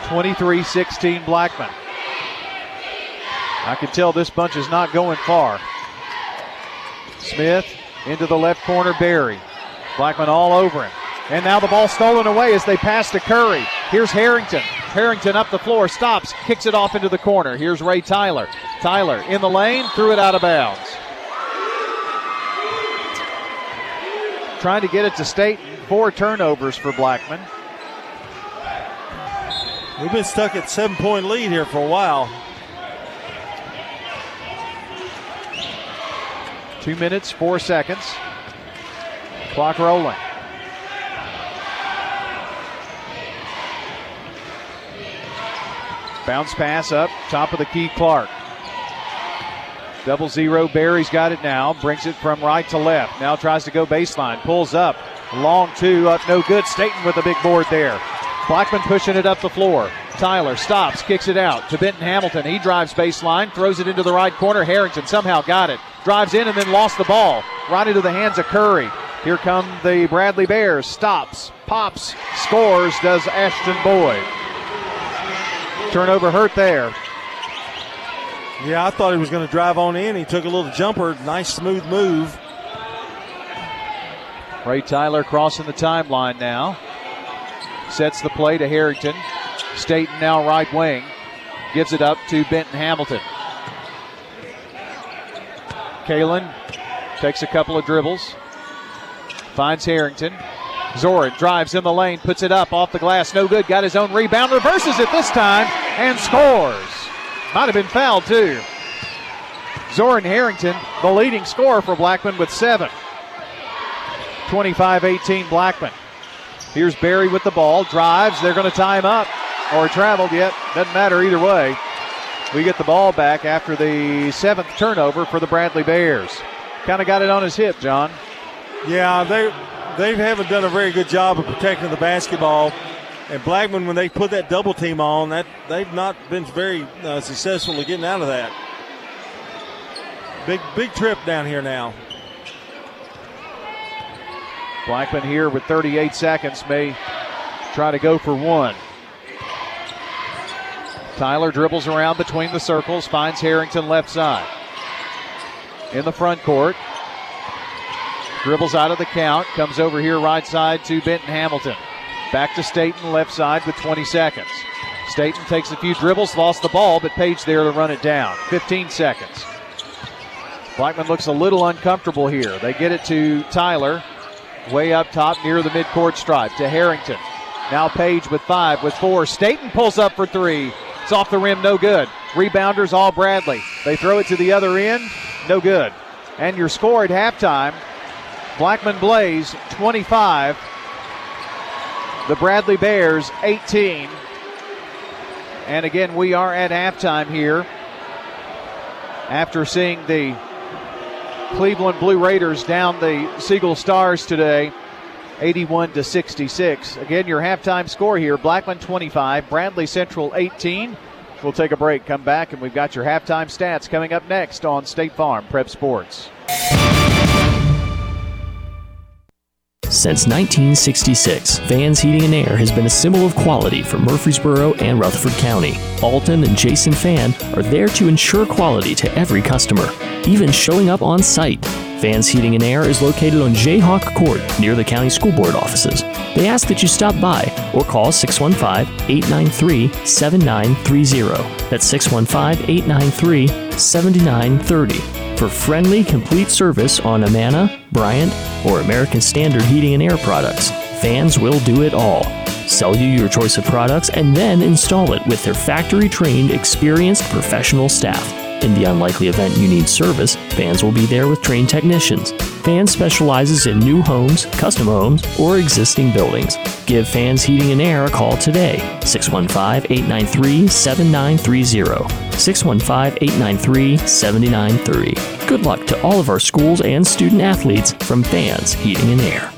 23 16 Blackman. I can tell this bunch is not going far. Smith into the left corner, Barry. Blackman all over him. And now the ball stolen away as they pass to Curry. Here's Harrington. Harrington up the floor, stops, kicks it off into the corner. Here's Ray Tyler. Tyler in the lane, threw it out of bounds. Trying to get it to State. Four turnovers for Blackman. We've been stuck at seven point lead here for a while. Two minutes, four seconds. Clock rolling. Bounce pass up, top of the key, Clark. Double zero, Barry's got it now. Brings it from right to left. Now tries to go baseline. Pulls up. Long two, up no good. Staten with a big board there. Blackman pushing it up the floor. Tyler stops, kicks it out to Benton Hamilton. He drives baseline, throws it into the right corner. Harrington somehow got it. Drives in and then lost the ball. Right into the hands of Curry. Here come the Bradley Bears. Stops, pops, scores, does Ashton Boyd. Turnover hurt there. Yeah, I thought he was going to drive on in. He took a little jumper. Nice, smooth move. Ray Tyler crossing the timeline now. Sets the play to Harrington. Staten now right wing. Gives it up to Benton Hamilton. Kalen takes a couple of dribbles. Finds Harrington. Zoran drives in the lane, puts it up off the glass. No good. Got his own rebound. Reverses it this time and scores. Might have been fouled too. Zoran Harrington, the leading scorer for Blackman with seven. 25 18 Blackman. Here's Barry with the ball. Drives. They're going to tie him up. Or traveled yet. Doesn't matter either way. We get the ball back after the seventh turnover for the Bradley Bears. Kind of got it on his hip, John. Yeah, they they haven't done a very good job of protecting the basketball. And Blackman, when they put that double team on, that they've not been very uh, successful at getting out of that. Big big trip down here now. Blackman here with 38 seconds may try to go for one. Tyler dribbles around between the circles, finds Harrington left side. In the front court. Dribbles out of the count, comes over here right side to Benton Hamilton. Back to Staten left side with 20 seconds. Staten takes a few dribbles, lost the ball, but Page there to run it down. 15 seconds. Blackman looks a little uncomfortable here. They get it to Tyler, way up top near the midcourt stripe to Harrington. Now Page with five, with four. Staten pulls up for three. It's off the rim, no good. Rebounders all Bradley. They throw it to the other end, no good. And your score at halftime Blackman Blaze 25, the Bradley Bears 18. And again, we are at halftime here after seeing the Cleveland Blue Raiders down the Siegel Stars today. 81 to 66. Again, your halftime score here Blackman 25, Bradley Central 18. We'll take a break, come back, and we've got your halftime stats coming up next on State Farm Prep Sports. Since 1966, Vans Heating and Air has been a symbol of quality for Murfreesboro and Rutherford County. Alton and Jason Fan are there to ensure quality to every customer, even showing up on site. Vans Heating and Air is located on Jayhawk Court near the county school board offices. They ask that you stop by or call 615 893 7930. That's 615 893 7930 for friendly, complete service on Amana, Bryant, or American Standard Heating and Air products. Vans will do it all. Sell you your choice of products and then install it with their factory trained, experienced professional staff. In the unlikely event you need service, Vans will be there with trained technicians. Vans specializes in new homes, custom homes, or existing buildings. Give Fans Heating and Air a call today, 615 893 7930. 615 893 7930. Good luck to all of our schools and student athletes from Fans Heating and Air.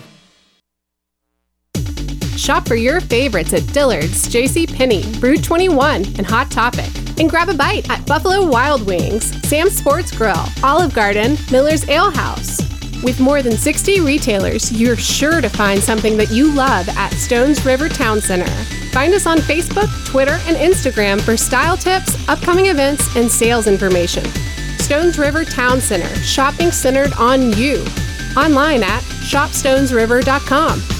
Shop for your favorites at Dillard's, J.C. Penney, Brew 21, and Hot Topic. And grab a bite at Buffalo Wild Wings, Sam's Sports Grill, Olive Garden, Miller's Ale House. With more than 60 retailers, you're sure to find something that you love at Stones River Town Center. Find us on Facebook, Twitter, and Instagram for style tips, upcoming events, and sales information. Stones River Town Center, shopping centered on you. Online at shopstonesriver.com.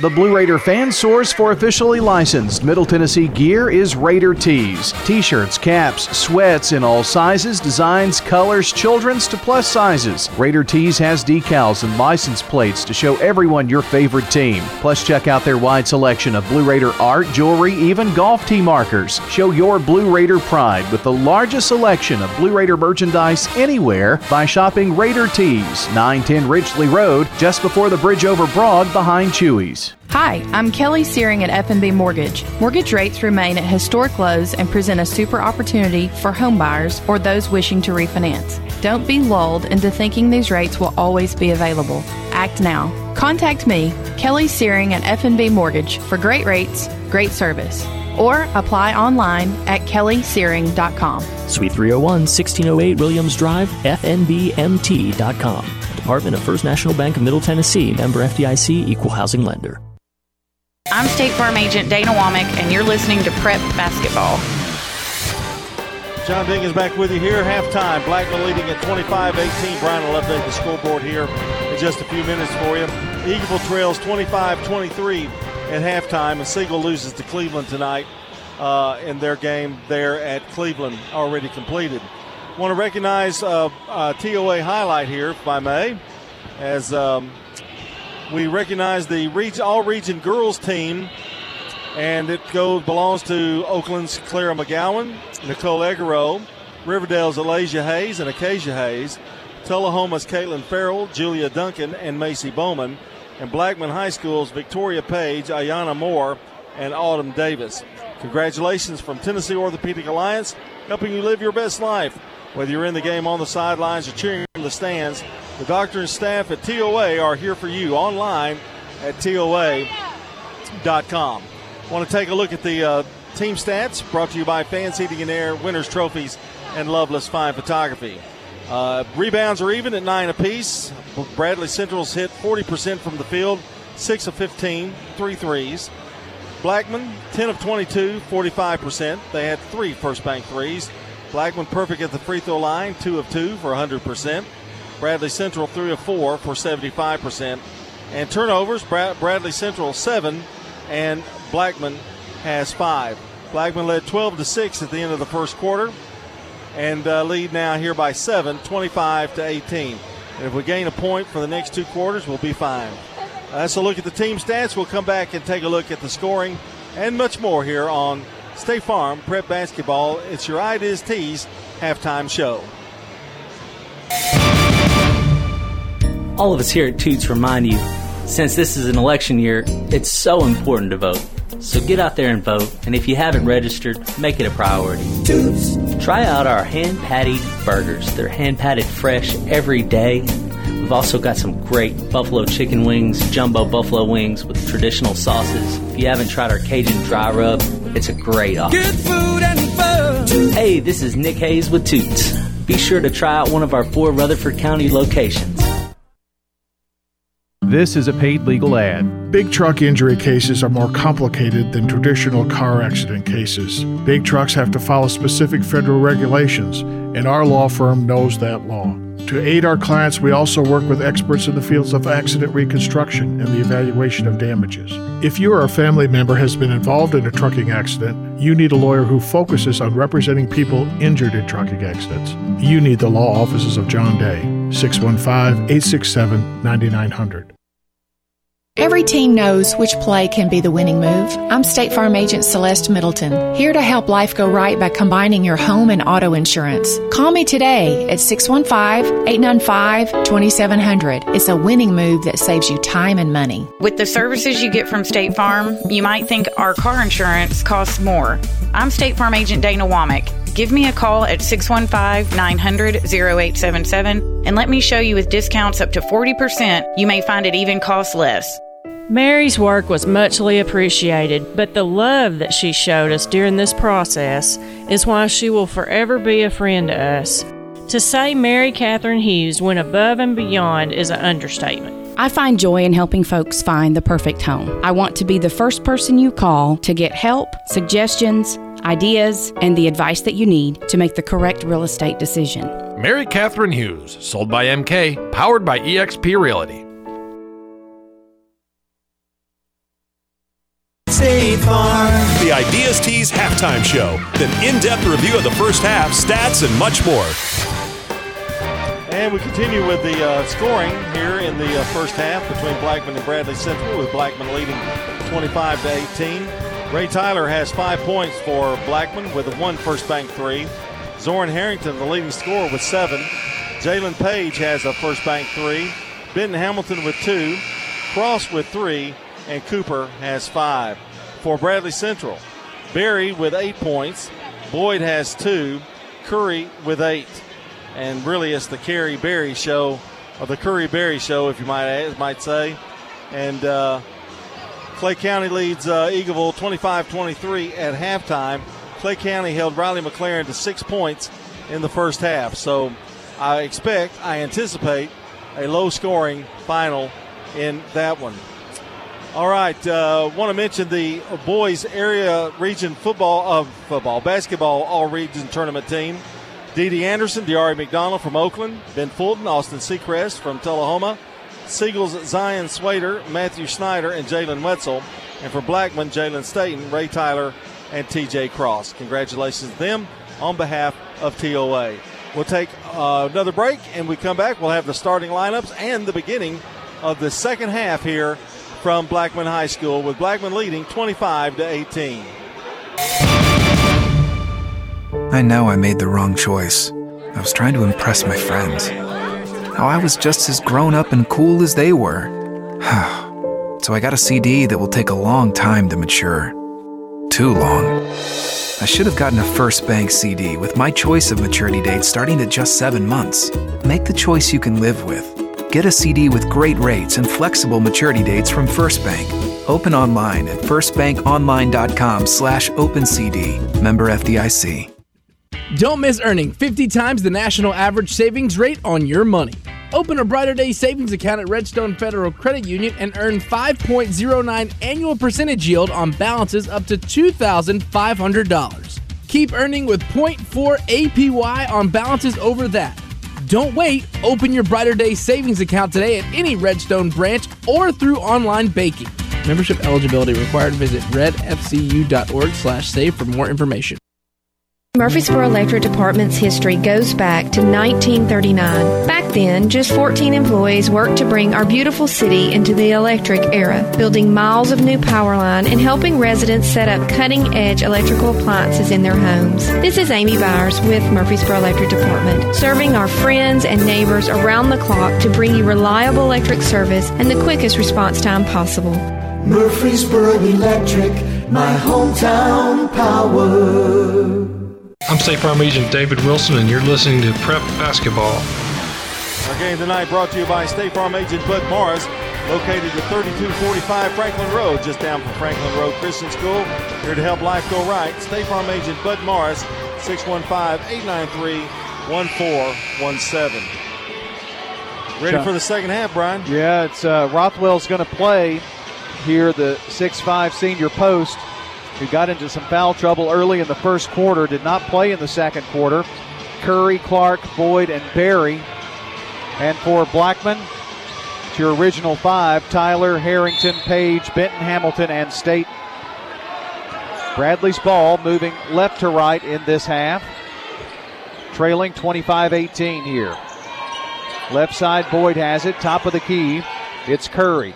The Blue Raider fan source for officially licensed Middle Tennessee gear is Raider Tees. T shirts, caps, sweats in all sizes, designs, colors, children's to plus sizes. Raider Tees has decals and license plates to show everyone your favorite team. Plus, check out their wide selection of Blue Raider art, jewelry, even golf tee markers. Show your Blue Raider pride with the largest selection of Blue Raider merchandise anywhere by shopping Raider Tees, 910 Ridgely Road, just before the bridge over Broad behind Chewy's. Hi, I'm Kelly Searing at FNB Mortgage. Mortgage rates remain at historic lows and present a super opportunity for home buyers or those wishing to refinance. Don't be lulled into thinking these rates will always be available. Act now. Contact me, Kelly Searing at FNB Mortgage for great rates, great service. Or apply online at kellysearing.com. Suite 301, 1608 Williams Drive, FNBMT.com. Department of First National Bank of Middle Tennessee, member FDIC, equal housing lender. I'm State Farm Agent Dana Womack, and you're listening to Prep Basketball. John Ding is back with you here. Halftime. Blackman leading at 25 18. Brian will update the scoreboard here in just a few minutes for you. Eagleville trails 25 23 at halftime, and Siegel loses to Cleveland tonight uh, in their game there at Cleveland, already completed. Want to recognize a, uh, TOA highlight here, if I may, as um, we recognize the region, all region girls team and it goes belongs to Oakland's Clara McGowan, Nicole Egaro, Riverdale's Alasia Hayes and Acacia Hayes, Tullahoma's Caitlin Farrell, Julia Duncan, and Macy Bowman, and Blackman High School's Victoria Page, Ayana Moore, and Autumn Davis. Congratulations from Tennessee Orthopedic Alliance, helping you live your best life. Whether you're in the game on the sidelines or cheering from the stands, the doctor and staff at TOA are here for you online at TOA.com. Want to take a look at the uh, team stats brought to you by Fans Heating and Air, Winners Trophies, and Loveless Fine Photography. Uh, rebounds are even at nine apiece. Bradley Central's hit 40% from the field, 6 of 15, three threes. Blackman, 10 of 22, 45%. They had three first bank threes. Blackman perfect at the free throw line, 2 of 2 for 100%. Bradley Central, 3 of 4 for 75%. And turnovers, Bradley Central, 7 and Blackman has five. Blackman led 12 to 6 at the end of the first quarter and uh, lead now here by seven, 25 to 18. And if we gain a point for the next two quarters, we'll be fine. That's a look at the team stats. We'll come back and take a look at the scoring and much more here on State Farm Prep Basketball. It's your Ideas Tees halftime show. All of us here at Toots remind you since this is an election year, it's so important to vote. So get out there and vote, and if you haven't registered, make it a priority. Toots. Try out our hand patted burgers. They're hand patted fresh every day. We've also got some great buffalo chicken wings, jumbo buffalo wings with traditional sauces. If you haven't tried our Cajun dry rub, it's a great offer. Good food and fun. Hey, this is Nick Hayes with Toots. Be sure to try out one of our four Rutherford County locations. This is a paid legal ad. Big truck injury cases are more complicated than traditional car accident cases. Big trucks have to follow specific federal regulations, and our law firm knows that law. To aid our clients, we also work with experts in the fields of accident reconstruction and the evaluation of damages. If you or a family member has been involved in a trucking accident, you need a lawyer who focuses on representing people injured in trucking accidents. You need the law offices of John Day, 615 867 9900. Every team knows which play can be the winning move. I'm State Farm Agent Celeste Middleton, here to help life go right by combining your home and auto insurance. Call me today at 615 895 2700. It's a winning move that saves you time and money. With the services you get from State Farm, you might think our car insurance costs more. I'm State Farm Agent Dana Womack. Give me a call at 615 900 0877 and let me show you with discounts up to 40%. You may find it even costs less. Mary's work was muchly appreciated, but the love that she showed us during this process is why she will forever be a friend to us. To say Mary Catherine Hughes went above and beyond is an understatement. I find joy in helping folks find the perfect home. I want to be the first person you call to get help, suggestions, ideas, and the advice that you need to make the correct real estate decision. Mary Catherine Hughes, sold by MK, powered by eXp Realty. State Farm. The Ideas Tees halftime show. An in depth review of the first half, stats, and much more. And we continue with the uh, scoring here in the uh, first half between Blackman and Bradley Central, with Blackman leading 25 to 18. Ray Tyler has five points for Blackman with a one first bank three. Zoran Harrington, the leading scorer, with seven. Jalen Page has a first bank three. Benton Hamilton with two. Cross with three. And Cooper has five for Bradley Central. Berry with eight points. Boyd has two. Curry with eight. And really, it's the Carey Berry show, or the Curry Berry show, if you might might say. And uh, Clay County leads uh, Eagleville 25 23 at halftime. Clay County held Riley McLaren to six points in the first half. So I expect, I anticipate a low scoring final in that one. All right. Uh, Want to mention the boys area region football of uh, football basketball all region tournament team. Dee Anderson, Diari McDonald from Oakland, Ben Fulton, Austin Seacrest from Tullahoma, Siegel's Zion Swader, Matthew Snyder, and Jalen Wetzel. And for Blackman, Jalen Staten, Ray Tyler, and TJ Cross. Congratulations to them on behalf of TOA. We'll take uh, another break and we come back. We'll have the starting lineups and the beginning of the second half here from Blackman High School with Blackman leading 25 to 18. I know I made the wrong choice. I was trying to impress my friends. How I was just as grown up and cool as they were. so I got a CD that will take a long time to mature. Too long. I should have gotten a First Bank CD with my choice of maturity date starting at just seven months. Make the choice you can live with. Get a CD with great rates and flexible maturity dates from First Bank. Open online at firstbankonline.com slash opencd. Member FDIC. Don't miss earning 50 times the national average savings rate on your money. Open a Brighter Day savings account at Redstone Federal Credit Union and earn 5.09 annual percentage yield on balances up to $2,500. Keep earning with 0.4 APY on balances over that. Don't wait. Open your Brighter Day savings account today at any Redstone branch or through online banking. Membership eligibility required. Visit redfcu.org slash save for more information. Murfreesboro Electric Department's history goes back to 1939. Back then, just 14 employees worked to bring our beautiful city into the electric era, building miles of new power line and helping residents set up cutting edge electrical appliances in their homes. This is Amy Byers with Murfreesboro Electric Department, serving our friends and neighbors around the clock to bring you reliable electric service and the quickest response time possible. Murfreesboro Electric, my hometown power. I'm State Farm Agent David Wilson, and you're listening to Prep Basketball. Our game tonight brought to you by State Farm Agent Bud Morris, located at 3245 Franklin Road, just down from Franklin Road Christian School. Here to help life go right. State Farm Agent Bud Morris, 615-893-1417. Ready for the second half, Brian? Yeah, it's uh, Rothwell's going to play here, the six-five senior post who got into some foul trouble early in the first quarter, did not play in the second quarter. Curry, Clark, Boyd, and Barry. And for Blackman, it's your original five Tyler, Harrington, Page, Benton, Hamilton, and State. Bradley's ball moving left to right in this half, trailing 25 18 here. Left side, Boyd has it, top of the key. It's Curry.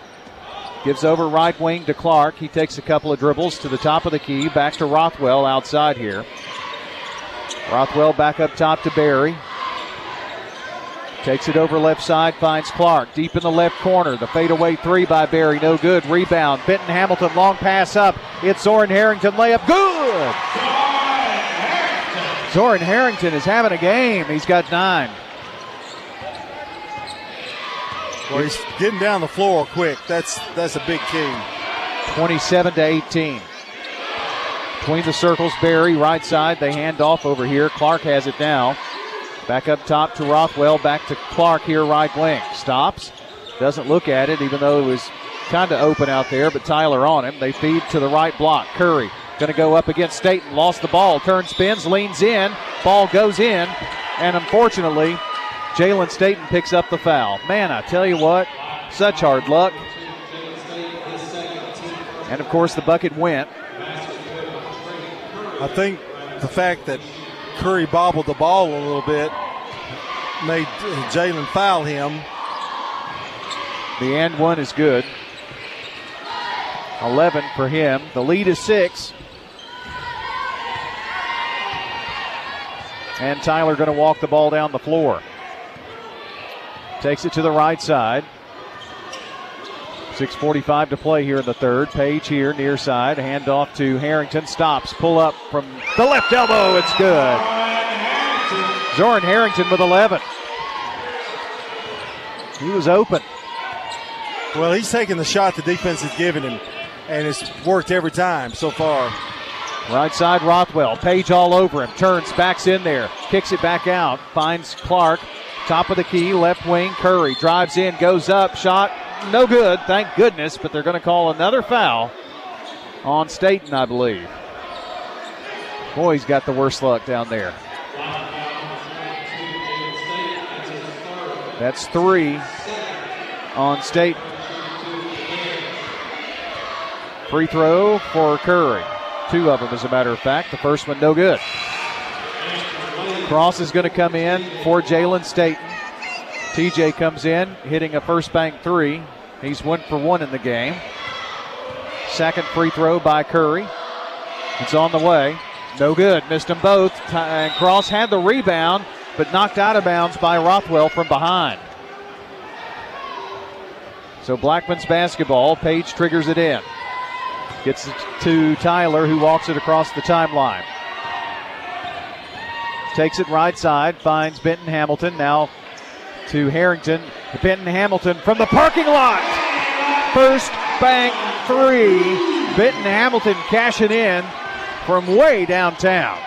Gives over right wing to Clark. He takes a couple of dribbles to the top of the key. Back to Rothwell outside here. Rothwell back up top to Barry. Takes it over left side, finds Clark deep in the left corner. The fadeaway three by Barry, no good. Rebound. Benton Hamilton, long pass up. It's Zoran Harrington layup, good. Zoran Harrington is having a game. He's got nine. Well, he's getting down the floor quick. That's that's a big key. 27 to 18. Between the circles, Barry, right side. They hand off over here. Clark has it now. Back up top to Rothwell. Back to Clark here, right wing. Stops. Doesn't look at it, even though it was kind of open out there, but Tyler on him. They feed to the right block. Curry going to go up against Staten. Lost the ball. Turn spins, leans in. Ball goes in. And unfortunately, Jalen Staten picks up the foul. Man, I tell you what, such hard luck. And of course, the bucket went. I think the fact that Curry bobbled the ball a little bit made Jalen foul him. The and one is good. 11 for him. The lead is six. And Tyler going to walk the ball down the floor. Takes it to the right side. 6.45 to play here in the third. Page here, near side. Hand off to Harrington. Stops. Pull up from the left elbow. It's good. Zoran Harrington with 11. He was open. Well, he's taking the shot the defense has given him, and it's worked every time so far. Right side, Rothwell. Page all over him. Turns, backs in there. Kicks it back out. Finds Clark. Top of the key, left wing. Curry drives in, goes up, shot no good, thank goodness, but they're going to call another foul on Staten, I believe. Boy, he's got the worst luck down there. That's three on Staten. Free throw for Curry. Two of them, as a matter of fact. The first one, no good. Cross is going to come in for Jalen Staten. TJ comes in, hitting a first bank three. He's one for one in the game. Second free throw by Curry. It's on the way. No good. Missed them both. And Cross had the rebound, but knocked out of bounds by Rothwell from behind. So Blackman's basketball. Page triggers it in. Gets it to Tyler, who walks it across the timeline. Takes it right side, finds Benton Hamilton. Now to Harrington. Benton Hamilton from the parking lot. First bank three. Benton Hamilton cashing in from way downtown.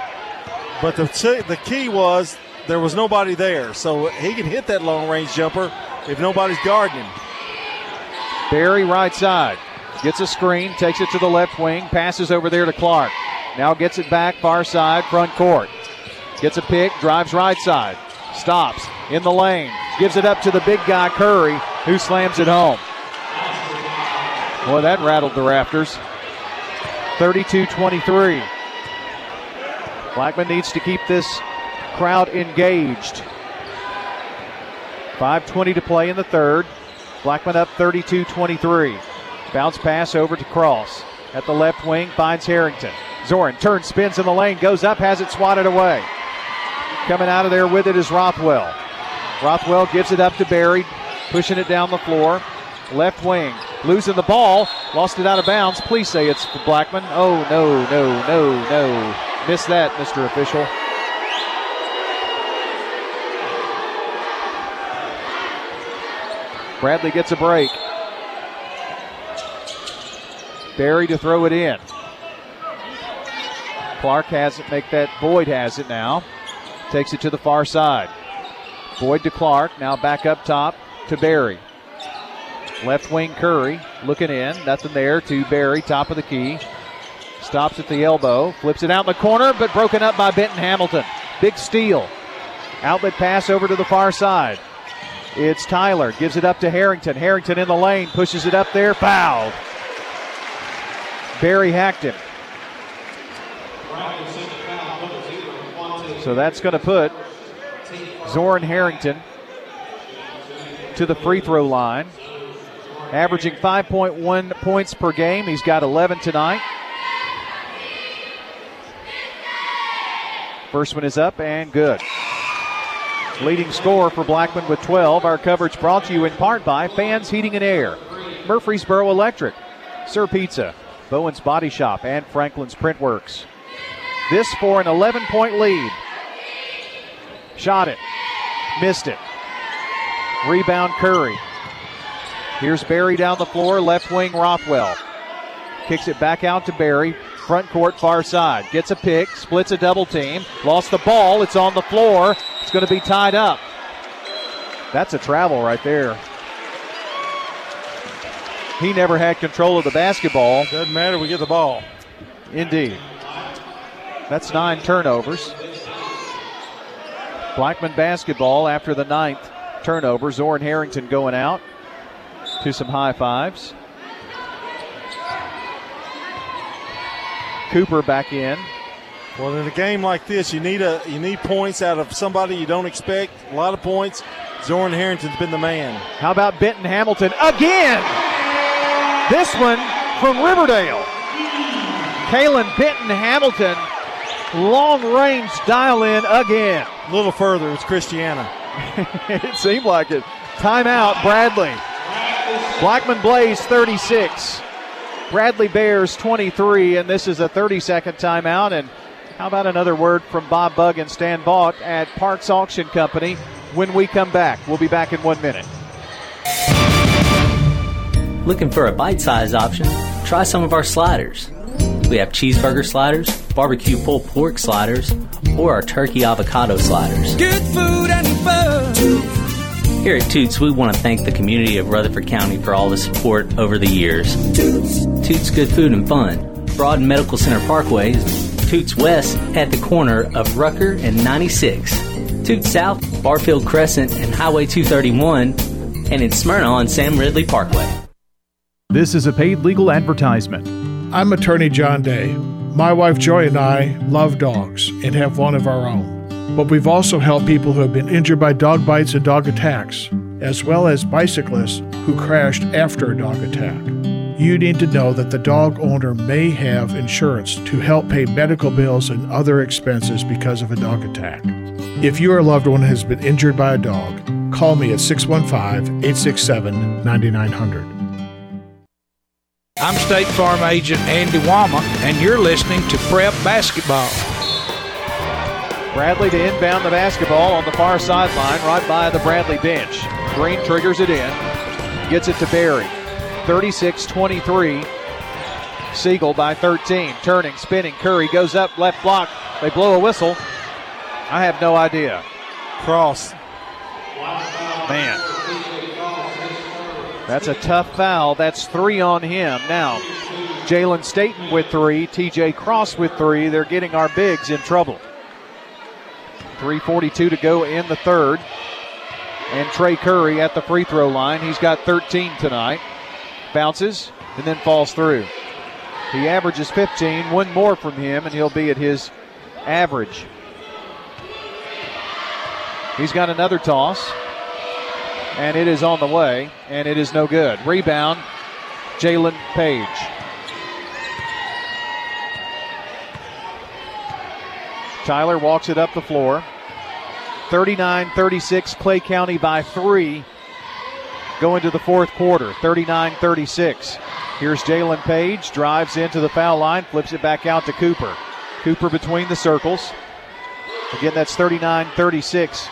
But the, the key was there was nobody there, so he can hit that long range jumper if nobody's guarding him. Barry right side. Gets a screen, takes it to the left wing, passes over there to Clark. Now gets it back, far side, front court. Gets a pick, drives right side. Stops in the lane. Gives it up to the big guy, Curry, who slams it home. Boy, that rattled the rafters. 32 23. Blackman needs to keep this crowd engaged. 5.20 to play in the third. Blackman up 32 23. Bounce pass over to Cross. At the left wing, finds Harrington. Zoran turns, spins in the lane, goes up, has it swatted away. Coming out of there with it is Rothwell. Rothwell gives it up to Barry, pushing it down the floor. Left wing, losing the ball, lost it out of bounds. Please say it's Blackman. Oh, no, no, no, no. Missed that, Mr. Official. Bradley gets a break. Barry to throw it in. Clark has it, make that. Boyd has it now. Takes it to the far side. Boyd to Clark. Now back up top to Barry. Left wing Curry looking in. Nothing there to Barry, top of the key. Stops at the elbow. Flips it out in the corner, but broken up by Benton Hamilton. Big steal. Outlet pass over to the far side. It's Tyler. Gives it up to Harrington. Harrington in the lane. Pushes it up there. Fouled. Barry hacked him. So that's going to put Zoran Harrington to the free throw line. Averaging 5.1 points per game. He's got 11 tonight. First one is up and good. Leading scorer for Blackman with 12. Our coverage brought to you in part by Fans Heating and Air, Murfreesboro Electric, Sir Pizza, Bowen's Body Shop, and Franklin's Printworks. This for an 11 point lead. Shot it. Missed it. Rebound Curry. Here's Barry down the floor, left wing Rothwell. Kicks it back out to Barry, front court, far side. Gets a pick, splits a double team, lost the ball. It's on the floor. It's going to be tied up. That's a travel right there. He never had control of the basketball. Doesn't matter, we get the ball. Indeed. That's nine turnovers. Blackman basketball after the ninth turnover. Zoran Harrington going out to some high fives. Cooper back in. Well, in a game like this, you need a you need points out of somebody you don't expect. A lot of points. Zoran Harrington's been the man. How about Benton Hamilton again? This one from Riverdale. Kalen Benton Hamilton, long range dial in again. A little further, it's Christiana. it seemed like it. Timeout, Bradley. Blackman Blaze 36. Bradley Bears 23, and this is a 30 second timeout. And how about another word from Bob Bug and Stan Vaught at Parks Auction Company when we come back? We'll be back in one minute. Looking for a bite sized option? Try some of our sliders. We have cheeseburger sliders, barbecue pulled pork sliders, or our turkey avocado sliders. Good food and fun. Here at Toots, we want to thank the community of Rutherford County for all the support over the years. Toots! Toots Good Food and Fun. Broad Medical Center Parkway is Toots West at the corner of Rucker and 96. Toots South, Barfield Crescent and Highway 231, and in Smyrna on Sam Ridley Parkway. This is a paid legal advertisement. I'm attorney John Day. My wife Joy and I love dogs and have one of our own. But we've also helped people who have been injured by dog bites and dog attacks, as well as bicyclists who crashed after a dog attack. You need to know that the dog owner may have insurance to help pay medical bills and other expenses because of a dog attack. If your loved one has been injured by a dog, call me at 615 867 9900. I'm State Farm Agent Andy Womack, and you're listening to Prep Basketball. Bradley to inbound the basketball on the far sideline, right by the Bradley bench. Green triggers it in, gets it to Barry. 36 23. Siegel by 13. Turning, spinning. Curry goes up, left block. They blow a whistle. I have no idea. Cross. Man. That's a tough foul. That's three on him. Now, Jalen Staten with three, TJ Cross with three. They're getting our bigs in trouble. 3.42 to go in the third. And Trey Curry at the free throw line. He's got 13 tonight. Bounces and then falls through. He averages 15. One more from him, and he'll be at his average. He's got another toss, and it is on the way, and it is no good. Rebound, Jalen Page. Tyler walks it up the floor. 39 36, Clay County by three. Going to the fourth quarter, 39 36. Here's Jalen Page, drives into the foul line, flips it back out to Cooper. Cooper between the circles. Again, that's 39 36,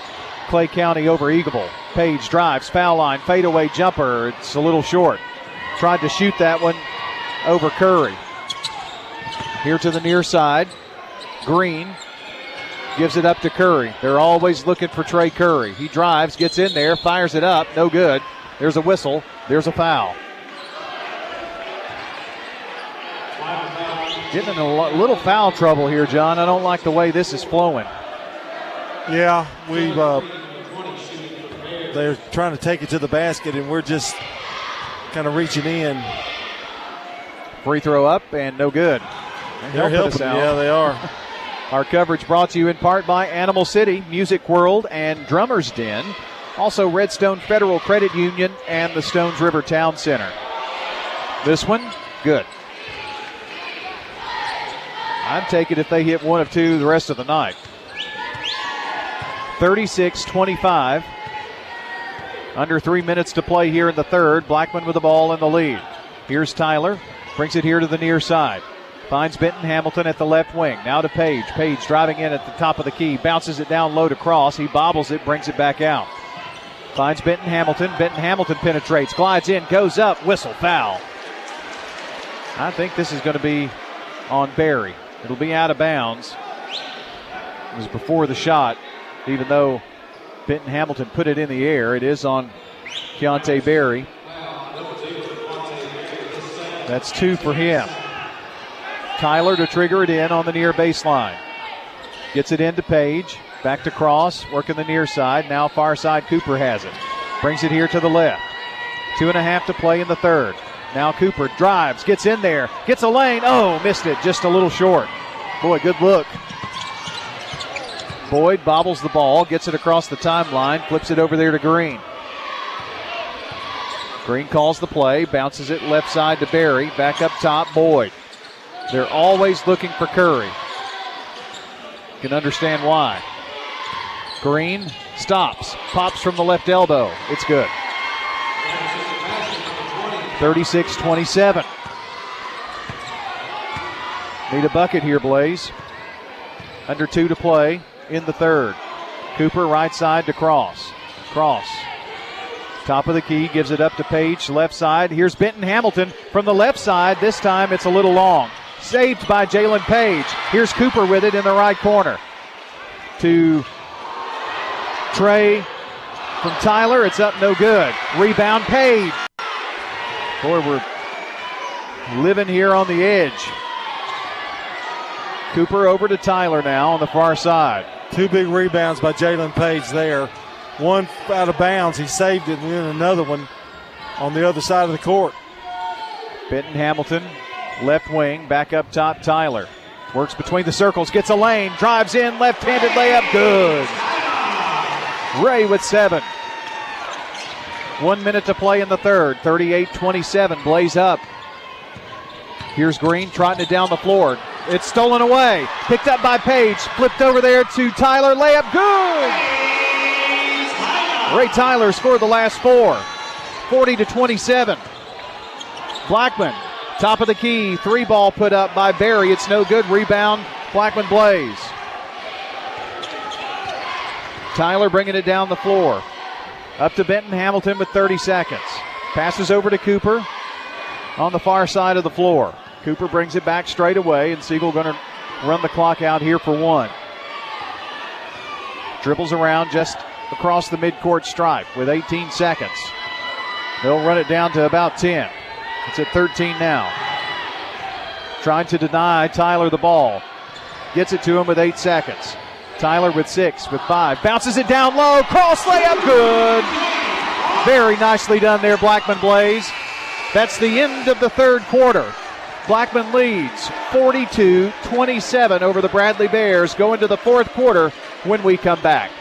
Clay County over Eagleville. Page drives, foul line, fadeaway jumper. It's a little short. Tried to shoot that one over Curry. Here to the near side. Green gives it up to Curry. They're always looking for Trey Curry. He drives, gets in there, fires it up. No good. There's a whistle. There's a foul. Getting in a little foul trouble here, John. I don't like the way this is flowing. Yeah, we've uh, they're trying to take it to the basket, and we're just kind of reaching in. Free throw up and no good. They're helping. Yeah, they are. Our coverage brought to you in part by Animal City, Music World, and Drummer's Den. Also, Redstone Federal Credit Union and the Stones River Town Center. This one, good. I'd take it if they hit one of two the rest of the night. 36 25. Under three minutes to play here in the third. Blackman with the ball in the lead. Here's Tyler. Brings it here to the near side. Finds Benton Hamilton at the left wing. Now to Page. Page driving in at the top of the key. Bounces it down low to Cross. He bobbles it, brings it back out. Finds Benton Hamilton. Benton Hamilton penetrates, glides in, goes up, whistle, foul. I think this is going to be on Barry. It'll be out of bounds. It was before the shot, even though Benton Hamilton put it in the air. It is on Keontae Barry. That's two for him. Tyler to trigger it in on the near baseline. Gets it into Page. Back to Cross, working the near side. Now far side, Cooper has it. Brings it here to the left. Two and a half to play in the third. Now Cooper drives, gets in there, gets a lane. Oh, missed it, just a little short. Boy, good look. Boyd bobbles the ball, gets it across the timeline, flips it over there to Green. Green calls the play, bounces it left side to Barry. Back up top, Boyd. They're always looking for Curry. Can understand why. Green stops, pops from the left elbow. It's good. 36 27. Need a bucket here, Blaze. Under two to play in the third. Cooper right side to Cross. Cross. Top of the key, gives it up to Page, left side. Here's Benton Hamilton from the left side. This time it's a little long. Saved by Jalen Page. Here's Cooper with it in the right corner. To Trey from Tyler. It's up, no good. Rebound, Page. Boy, we're living here on the edge. Cooper over to Tyler now on the far side. Two big rebounds by Jalen Page there. One out of bounds, he saved it, and then another one on the other side of the court. Benton Hamilton, left wing, back up top, Tyler. Works between the circles, gets a lane, drives in, left handed layup, good. Ray with seven. One minute to play in the third. 38 27. Blaze up. Here's Green trotting it down the floor. It's stolen away. Picked up by Page. Flipped over there to Tyler. Layup good. Ray Tyler scored the last four. 40 to 27. Blackman, top of the key. Three ball put up by Barry. It's no good. Rebound. Blackman Blaze. Tyler bringing it down the floor. Up to Benton Hamilton with 30 seconds. Passes over to Cooper on the far side of the floor. Cooper brings it back straight away, and Siegel going to run the clock out here for one. Dribbles around just across the midcourt stripe with 18 seconds. They'll run it down to about 10. It's at 13 now. Trying to deny Tyler the ball. Gets it to him with eight seconds. Tyler with six, with five. Bounces it down low. Cross layup. Good. Very nicely done there, Blackman Blaze. That's the end of the third quarter. Blackman leads 42 27 over the Bradley Bears. Go into the fourth quarter when we come back.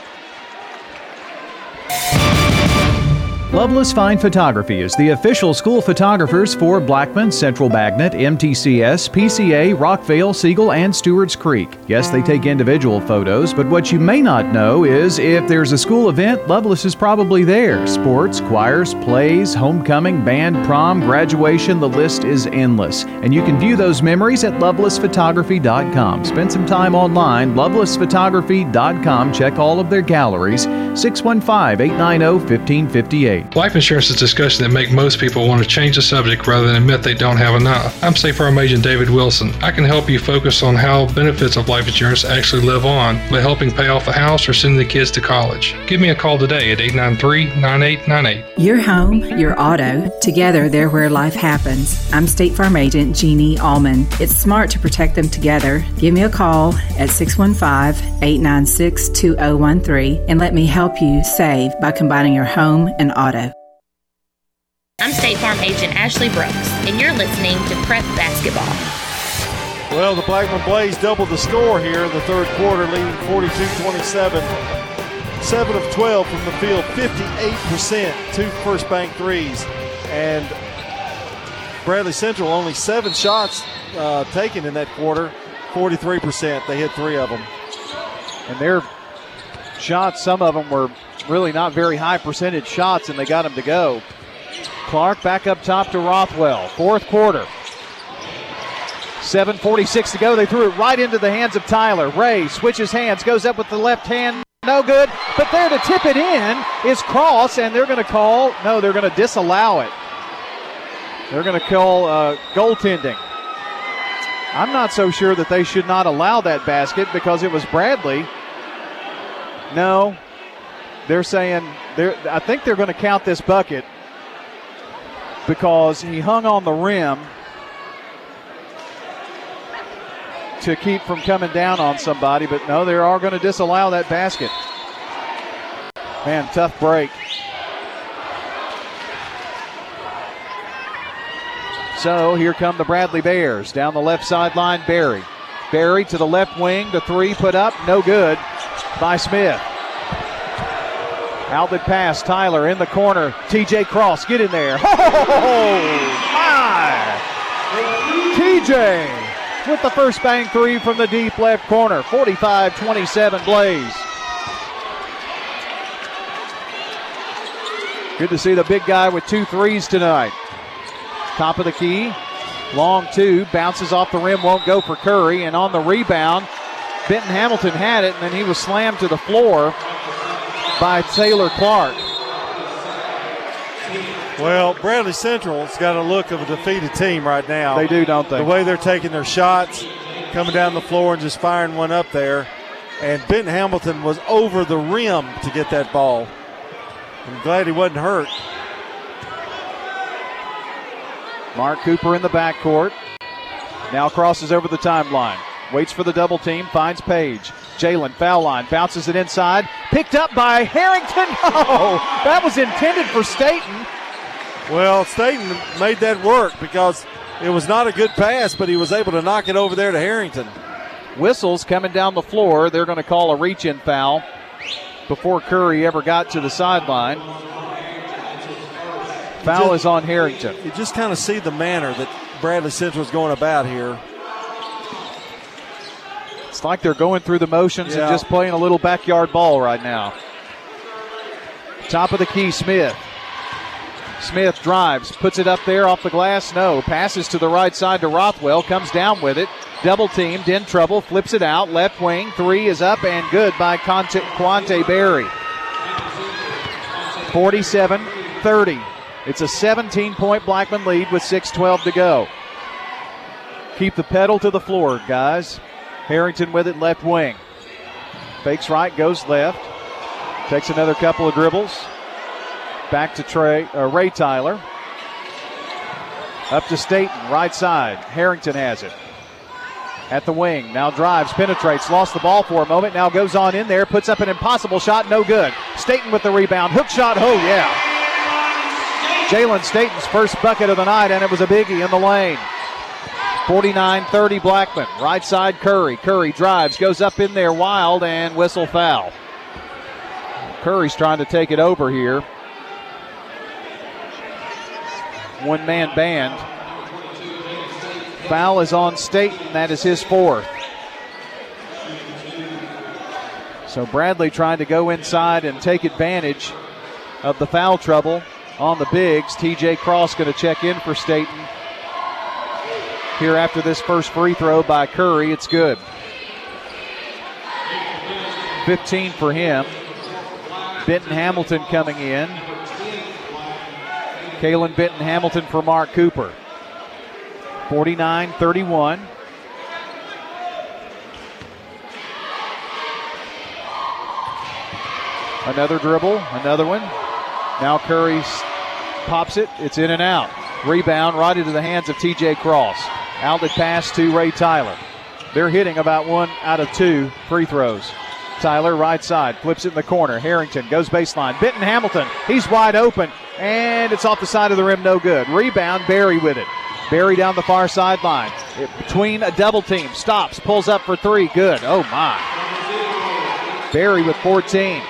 Loveless Fine Photography is the official school photographers for Blackman, Central Magnet, MTCS, PCA, Rockvale, Siegel, and Stewart's Creek. Yes, they take individual photos, but what you may not know is if there's a school event, Loveless is probably there. Sports, choirs, plays, homecoming, band, prom, graduation, the list is endless. And you can view those memories at lovelessphotography.com. Spend some time online, lovelessphotography.com. Check all of their galleries. 615 890 1558. Life insurance is a discussion that make most people want to change the subject rather than admit they don't have enough. I'm State Farm Agent David Wilson. I can help you focus on how benefits of life insurance actually live on by helping pay off a house or sending the kids to college. Give me a call today at 893-9898. Your home, your auto, together they're where life happens. I'm State Farm Agent Jeannie Allman. It's smart to protect them together. Give me a call at 615-896-2013 and let me help you save by combining your home and auto. I'm State Farm Agent Ashley Brooks, and you're listening to Prep Basketball. Well, the Blackman Blaze doubled the score here in the third quarter, leading 42 27. 7 of 12 from the field, 58%, two first bank threes. And Bradley Central only seven shots uh, taken in that quarter, 43%. They hit three of them. And their shots, some of them were really not very high percentage shots, and they got them to go. Clark back up top to Rothwell. Fourth quarter. 7.46 to go. They threw it right into the hands of Tyler. Ray switches hands, goes up with the left hand. No good. But there to tip it in is Cross, and they're going to call, no, they're going to disallow it. They're going to call uh, goaltending. I'm not so sure that they should not allow that basket because it was Bradley. No, they're saying they're, I think they're going to count this bucket because he hung on the rim to keep from coming down on somebody. But no, they are going to disallow that basket. Man, tough break. So here come the Bradley Bears down the left sideline. Barry. Barry to the left wing. The three put up. No good by Smith. Outlet pass. Tyler in the corner. TJ Cross. Get in there. Oh, my. TJ with the first bang three from the deep left corner. 45 27 Blaze. Good to see the big guy with two threes tonight. Top of the key. Long two. Bounces off the rim. Won't go for Curry. And on the rebound, Benton Hamilton had it, and then he was slammed to the floor by Taylor Clark. Well, Bradley Central's got a look of a defeated team right now. They do, don't they? The way they're taking their shots, coming down the floor and just firing one up there. And Benton Hamilton was over the rim to get that ball. I'm glad he wasn't hurt. Mark Cooper in the backcourt. Now crosses over the timeline. Waits for the double team. Finds Page. Jalen foul line. Bounces it inside. Picked up by Harrington. Oh, that was intended for Staten. Well, Staten made that work because it was not a good pass, but he was able to knock it over there to Harrington. Whistles coming down the floor. They're going to call a reach in foul before Curry ever got to the sideline. Foul just, is on Harrington. You just kind of see the manner that Bradley Central is going about here. It's like they're going through the motions Yeah. and just playing a little backyard ball right now. Top of the key, Smith. Smith drives, puts it up there off the glass. No. Passes to the right side to Rothwell. Comes down with it. Double teamed, in trouble, flips it out. Left wing, three is up and good by Conte, Keontae Barry. 47 30. It's a 17 point Blackman lead with 6.12 to go. Keep the pedal to the floor, guys. Harrington with it left wing. Fakes right, goes left. Takes another couple of dribbles. Back to Trey, uh, Ray Tyler. Up to Staten, right side. Harrington has it. At the wing, now drives, penetrates, lost the ball for a moment, now goes on in there, puts up an impossible shot, no good. Staten with the rebound, hook shot, oh yeah. Jalen Staten's first bucket of the night, and it was a biggie in the lane. 49 30 Blackman. Right side Curry. Curry drives, goes up in there wild, and whistle foul. Curry's trying to take it over here. One man band. Foul is on Staten. That is his fourth. So Bradley trying to go inside and take advantage of the foul trouble on the bigs. TJ Cross going to check in for Staten here after this first free throw by Curry. It's good. 15 for him. Benton Hamilton coming in. Kalen Benton Hamilton for Mark Cooper. 49 31. Another dribble, another one. Now Curry pops it. It's in and out. Rebound right into the hands of TJ Cross. Outlet pass to Ray Tyler. They're hitting about one out of two free throws. Tyler, right side, flips it in the corner. Harrington goes baseline. Benton Hamilton, he's wide open, and it's off the side of the rim, no good. Rebound, Barry with it. Barry down the far sideline. Between a double team, stops, pulls up for three, good. Oh my. Barry with 14.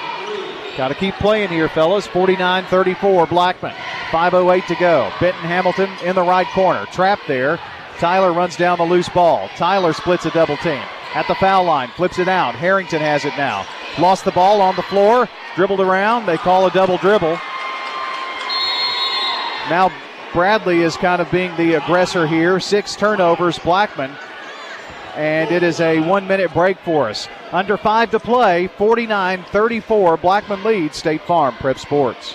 Got to keep playing here, fellas. 49 34, Blackman. 5.08 to go. Benton Hamilton in the right corner. Trapped there. Tyler runs down the loose ball. Tyler splits a double team. At the foul line, flips it out. Harrington has it now. Lost the ball on the floor. Dribbled around. They call a double dribble. Now Bradley is kind of being the aggressor here. Six turnovers, Blackman. And it is a one minute break for us. Under five to play, 49 34. Blackman leads State Farm Prep Sports.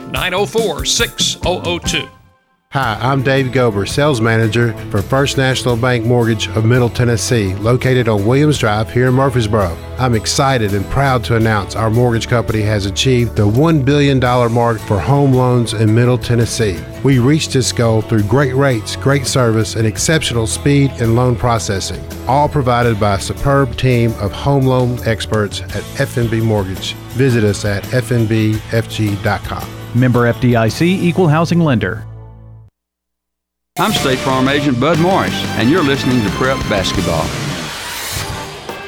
904 6002. Hi, I'm Dave Gober, sales manager for First National Bank Mortgage of Middle Tennessee, located on Williams Drive here in Murfreesboro. I'm excited and proud to announce our mortgage company has achieved the $1 billion mark for home loans in Middle Tennessee. We reached this goal through great rates, great service, and exceptional speed in loan processing, all provided by a superb team of home loan experts at FNB Mortgage. Visit us at fnbfg.com. Member FDIC Equal Housing Lender. I'm State Farm Agent Bud Morris, and you're listening to Prep Basketball.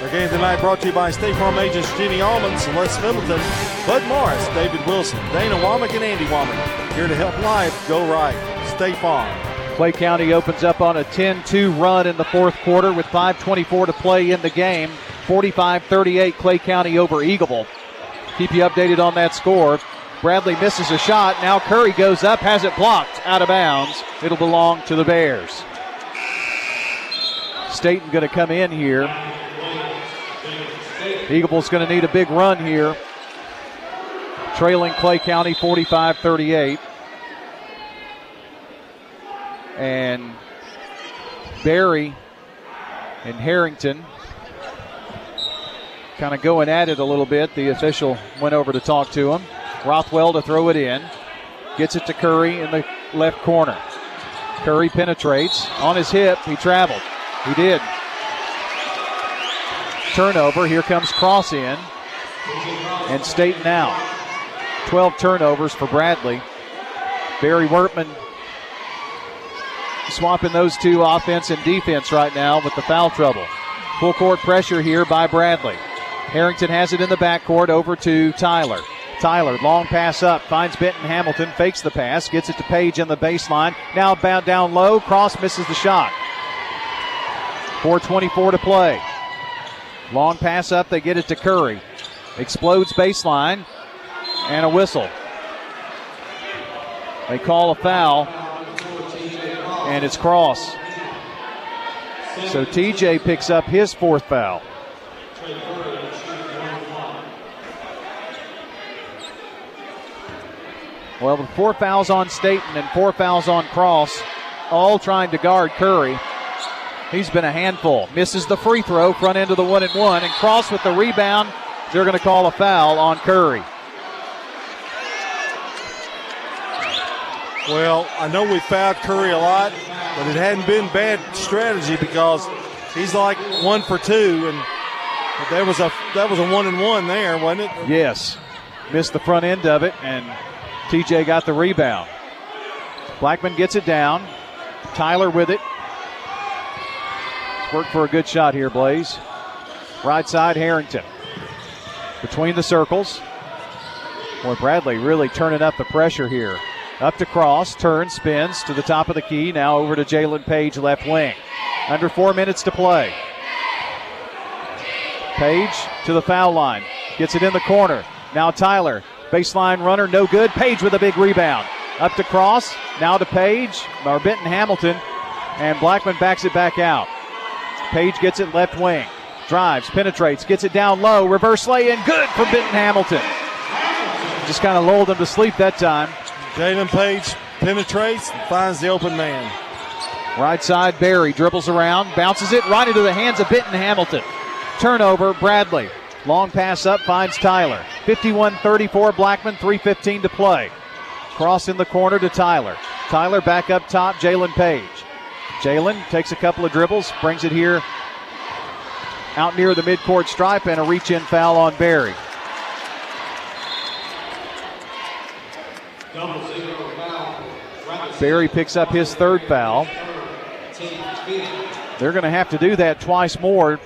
Our game tonight brought to you by State Farm agents Jeannie Allman, Celeste Middleton, Bud Morris, David Wilson, Dana Womack, and Andy Womack. Here to help life go right. State Farm. Clay County opens up on a 10 2 run in the fourth quarter with 5.24 to play in the game. 45 38 Clay County over Eagleville. Keep you updated on that score. Bradley misses a shot. Now Curry goes up, has it blocked out of bounds. It'll belong to the Bears. Staten going to come in here. Eagles going to need a big run here. Trailing Clay County 45 38. And Barry and Harrington kind of going at it a little bit. The official went over to talk to him. Rothwell to throw it in. Gets it to Curry in the left corner. Curry penetrates on his hip. He traveled. He did. Turnover. Here comes Cross in. And State now. 12 turnovers for Bradley. Barry Wertman swapping those two offense and defense right now with the foul trouble. Full court pressure here by Bradley. Harrington has it in the backcourt over to Tyler. Tyler, long pass up, finds Benton Hamilton, fakes the pass, gets it to Page in the baseline. Now bound down low, Cross misses the shot. 4.24 to play. Long pass up, they get it to Curry. Explodes baseline, and a whistle. They call a foul, and it's Cross. So TJ picks up his fourth foul. Well, with four fouls on Staten and four fouls on Cross, all trying to guard Curry. He's been a handful. Misses the free throw, front end of the one and one, and Cross with the rebound. They're going to call a foul on Curry. Well, I know we fouled Curry a lot, but it hadn't been bad strategy because he's like one for two, and there was a that was a one and one there, wasn't it? Yes, missed the front end of it, and TJ got the rebound. Blackman gets it down. Tyler with it. Worked for a good shot here, Blaze. Right side, Harrington. Between the circles. Boy, Bradley really turning up the pressure here. Up to cross, turn, spins to the top of the key. Now over to Jalen Page, left wing. Under four minutes to play. Page to the foul line. Gets it in the corner. Now Tyler. Baseline runner, no good. Page with a big rebound. Up to cross. Now to Page. Or Benton Hamilton. And Blackman backs it back out. Page gets it left wing. Drives, penetrates, gets it down low. Reverse lay in. Good for Benton Hamilton. Just kind of lulled him to sleep that time. Jalen Page penetrates and finds the open man. Right side, Barry dribbles around, bounces it right into the hands of Benton Hamilton. Turnover, Bradley. Long pass up, finds Tyler. 51 34, Blackman, 3.15 to play. Cross in the corner to Tyler. Tyler back up top, Jalen Page. Jalen takes a couple of dribbles, brings it here out near the midcourt stripe, and a reach in foul on Barry. Barry picks up his third foul. They're going to have to do that twice more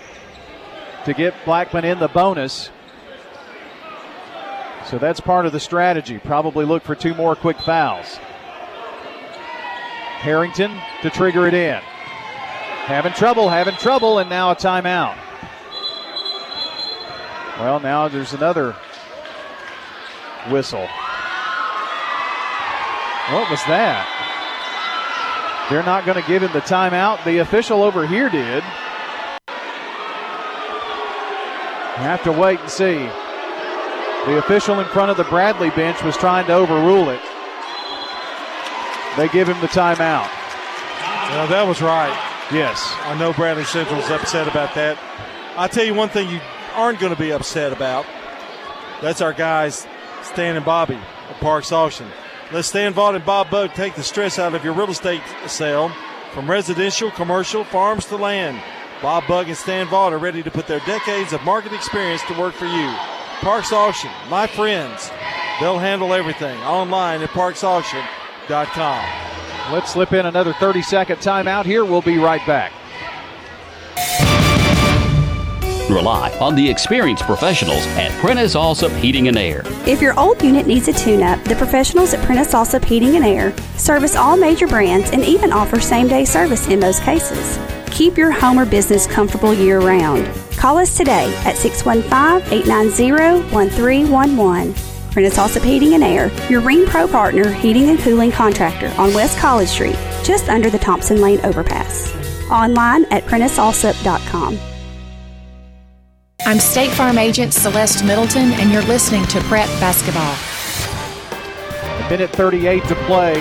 to get Blackman in the bonus. So that's part of the strategy. Probably look for two more quick fouls. Harrington to trigger it in. Having trouble, having trouble, and now a timeout. Well, now there's another whistle. What was that? They're not going to give him the timeout. The official over here did. You have to wait and see. The official in front of the Bradley bench was trying to overrule it. They give him the timeout. Well, that was right. Yes. I know Bradley Central's upset about that. I'll tell you one thing you aren't going to be upset about. That's our guys, Stan and Bobby at Parks Auction. Let Stan Vaught and Bob Bug take the stress out of your real estate sale from residential, commercial, farms to land. Bob Bug and Stan Vaught are ready to put their decades of market experience to work for you. Parks Auction, my friends. They'll handle everything online at parksauction.com. Let's slip in another 30 second timeout here. We'll be right back. Rely on the experienced professionals at Prentice Allsup Heating and Air. If your old unit needs a tune up, the professionals at Prentice Allsup Heating and Air service all major brands and even offer same day service in most cases. Keep your home or business comfortable year round. Call us today at 615 890 1311. Prentice Allsup Heating and Air, your Rheem Pro partner heating and cooling contractor on West College Street, just under the Thompson Lane overpass. Online at PrenticeAllsup.com. I'm State Farm Agent Celeste Middleton, and you're listening to Prep Basketball. A minute 38 to play.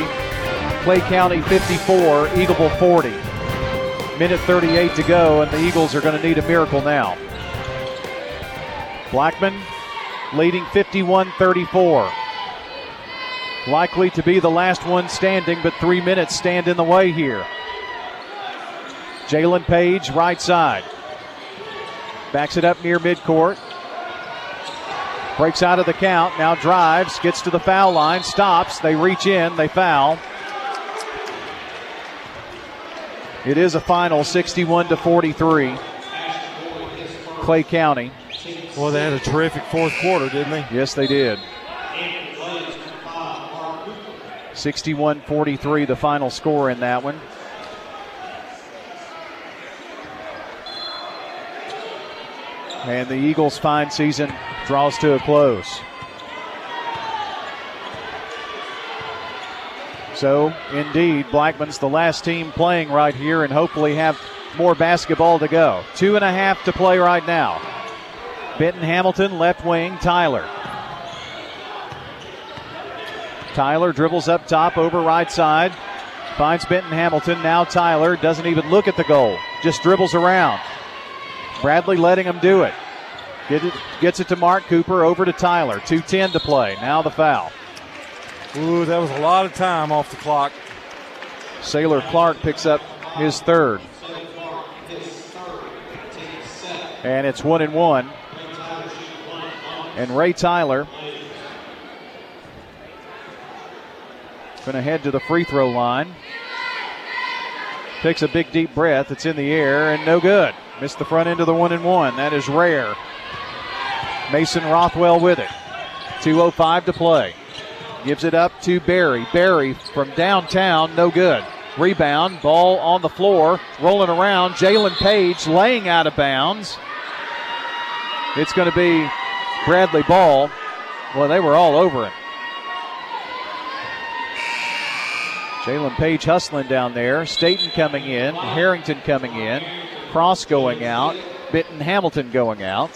Clay County 54, Eagleville 40. Minute 38 to go, and the Eagles are going to need a miracle now. Blackman leading 51 34. Likely to be the last one standing, but three minutes stand in the way here. Jalen Page, right side. Backs it up near midcourt. Breaks out of the count, now drives, gets to the foul line, stops. They reach in, they foul. It is a final 61 to 43. Clay County. Well, they had a terrific fourth quarter, didn't they? Yes, they did. 61 43, the final score in that one. And the Eagles' fine season draws to a close. So, indeed, Blackman's the last team playing right here and hopefully have more basketball to go. Two and a half to play right now. Benton Hamilton, left wing, Tyler. Tyler dribbles up top over right side. Finds Benton Hamilton. Now Tyler doesn't even look at the goal, just dribbles around. Bradley letting him do it. Get it gets it to Mark Cooper, over to Tyler. 2.10 to play. Now the foul. Ooh, that was a lot of time off the clock. Taylor Clark picks up his third. And it's one and one. And Ray Tyler going to head to the free throw line. Takes a big deep breath. It's in the air and no good. Missed the front end of the one and one. That is rare. Mason Rothwell with it. 2.05 to play. Gives it up to Barry. Barry from downtown, no good. Rebound, ball on the floor, rolling around. Jalen Page laying out of bounds. It's going to be Bradley Ball. Well, they were all over him. Jalen Page hustling down there. Staten coming in. Harrington coming in. Cross going out. Benton Hamilton going out.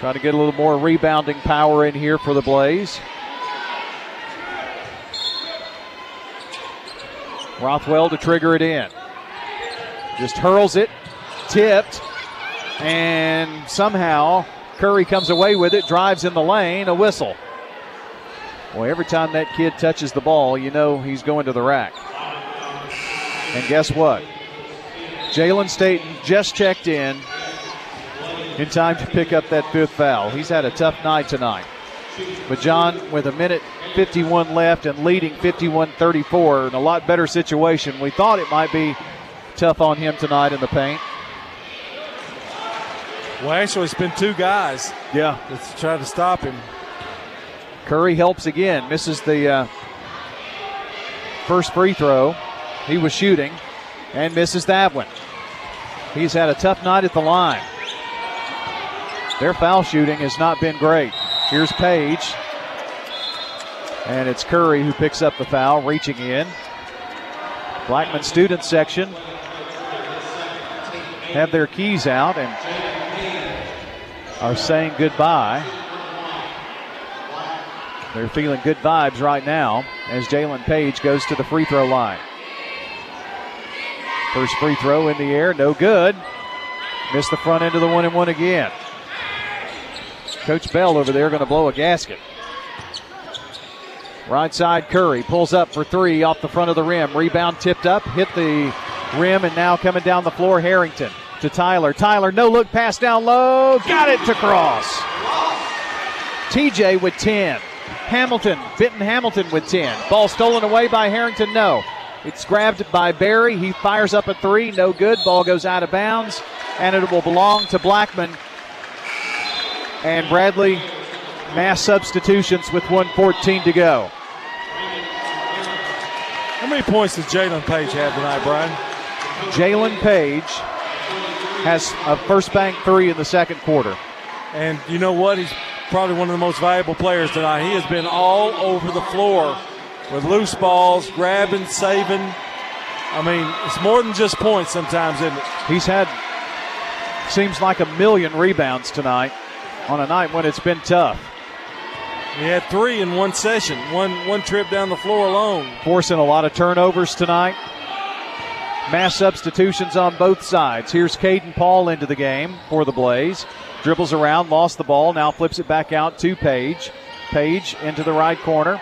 Trying to get a little more rebounding power in here for the Blaze. Rothwell to trigger it in. Just hurls it, tipped, and somehow Curry comes away with it, drives in the lane, a whistle. Well, every time that kid touches the ball, you know he's going to the rack. And guess what? Jalen Staten just checked in in time to pick up that fifth foul. He's had a tough night tonight. But John, with a minute 51 left and leading 51 34 in a lot better situation, we thought it might be tough on him tonight in the paint. Well, actually, it's been two guys. Yeah. That's tried to stop him. Curry helps again, misses the uh, first free throw. He was shooting and misses that one. He's had a tough night at the line. Their foul shooting has not been great. Here's Page. And it's Curry who picks up the foul, reaching in. Blackman student section have their keys out and are saying goodbye. They're feeling good vibes right now as Jalen Page goes to the free throw line. First free throw in the air, no good. Missed the front end of the one and one again. Coach Bell over there going to blow a gasket. Right side Curry pulls up for three off the front of the rim. Rebound tipped up, hit the rim, and now coming down the floor, Harrington to Tyler. Tyler, no look pass down low, got it to cross. TJ with 10. Hamilton, Benton Hamilton with 10. Ball stolen away by Harrington, no. It's grabbed by Barry. He fires up a three, no good. Ball goes out of bounds, and it will belong to Blackman. And Bradley, mass substitutions with 114 to go. How many points does Jalen Page have tonight, Brian? Jalen Page has a first bank three in the second quarter. And you know what? He's probably one of the most valuable players tonight. He has been all over the floor with loose balls, grabbing, saving. I mean, it's more than just points sometimes, isn't it? He's had seems like a million rebounds tonight on a night when it's been tough. He had three in one session, one one trip down the floor alone. Forcing a lot of turnovers tonight. Mass substitutions on both sides. Here's Caden Paul into the game for the Blaze. Dribbles around, lost the ball, now flips it back out to Page. Page into the right corner.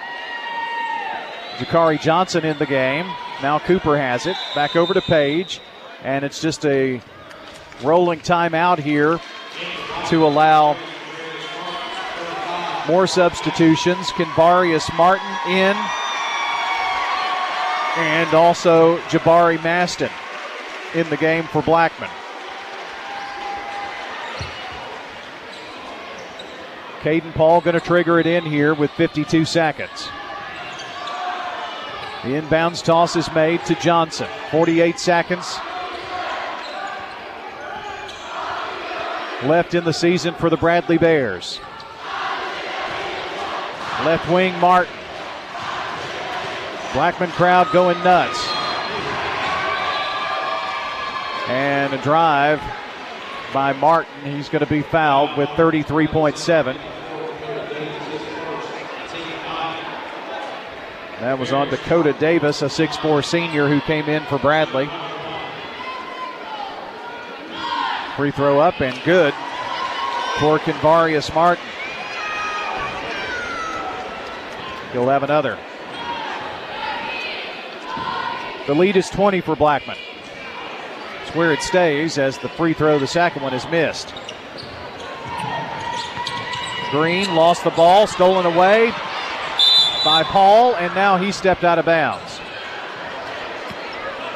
Jakari Johnson in the game. Now Cooper has it. Back over to Page. And it's just a rolling timeout here to allow more substitutions. Kenvarius Martin in. And also Jabari Maston in the game for Blackman. Caden Paul going to trigger it in here with 52 seconds. The inbounds toss is made to Johnson. 48 seconds left in the season for the Bradley Bears. Left wing Martin. Blackman crowd going nuts. And a drive by Martin. He's going to be fouled with 33.7. That was on Dakota Davis, a 6'4 senior who came in for Bradley. Free throw up and good for Kenvarius Martin. He'll have another. The lead is 20 for Blackman. It's where it stays as the free throw, the second one, is missed. Green lost the ball, stolen away by Paul, and now he stepped out of bounds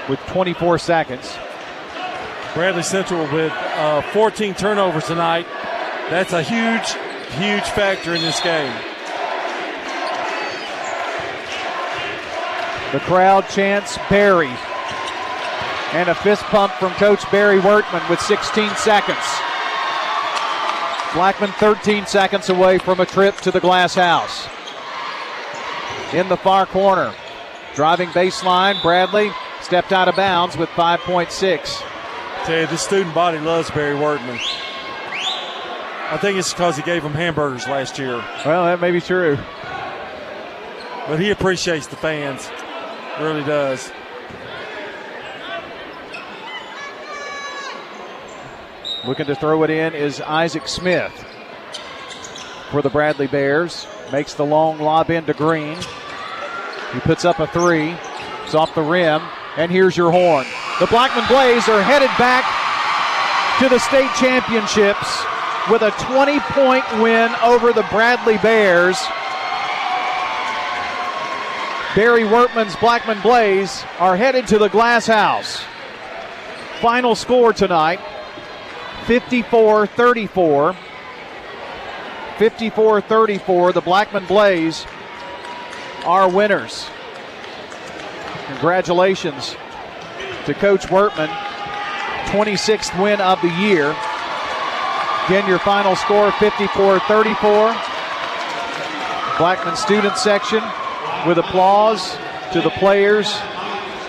with 24 seconds. Bradley Central with uh, 14 turnovers tonight. That's a huge, huge factor in this game. The crowd chants Barry. And a fist pump from Coach Barry Wertman with 16 seconds. Blackman 13 seconds away from a trip to the glass house. In the far corner. Driving baseline, Bradley stepped out of bounds with 5.6. Tell you, the student body loves Barry Wertman. I think it's because he gave them hamburgers last year. Well, that may be true. But he appreciates the fans. Really does. Looking to throw it in is Isaac Smith for the Bradley Bears. Makes the long lob into Green. He puts up a three. It's off the rim. And here's your horn. The Blackman Blaze are headed back to the state championships with a 20 point win over the Bradley Bears. Barry Wertman's Blackman Blaze are headed to the Glass House. Final score tonight 54 34. 54 34. The Blackman Blaze are winners. Congratulations to Coach Wertman. 26th win of the year. Again, your final score 54 34. Blackman student section with applause to the players.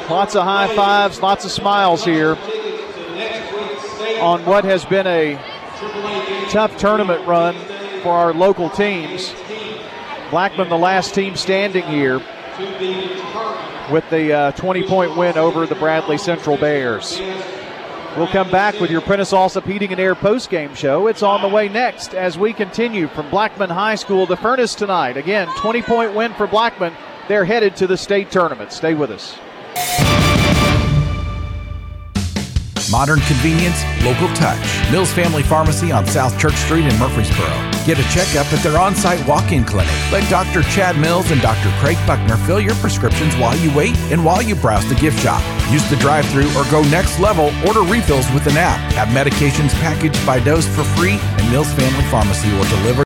Lots of high fives, lots of smiles here on what has been a tough tournament run for our local teams. Blackman, the last team standing here, with the uh, 20 point win over the Bradley Central Bears. We'll come back with your Prentice Allsup Heating and Air post game show. It's on the way next as we continue from Blackman High School to Furnace tonight. Again, 20 point win for Blackman. They're headed to the state tournament. Stay with us. Modern convenience, local touch. Mills Family Pharmacy on South Church Street in Murfreesboro. Get a checkup at their on site walk in clinic. Let Dr. Chad Mills and Dr. Craig Buckner fill your prescriptions while you wait and while you browse the gift shop. Use the drive through or go next level, order refills with an app. Have medications packaged by dose for free, and Mills Family Pharmacy will deliver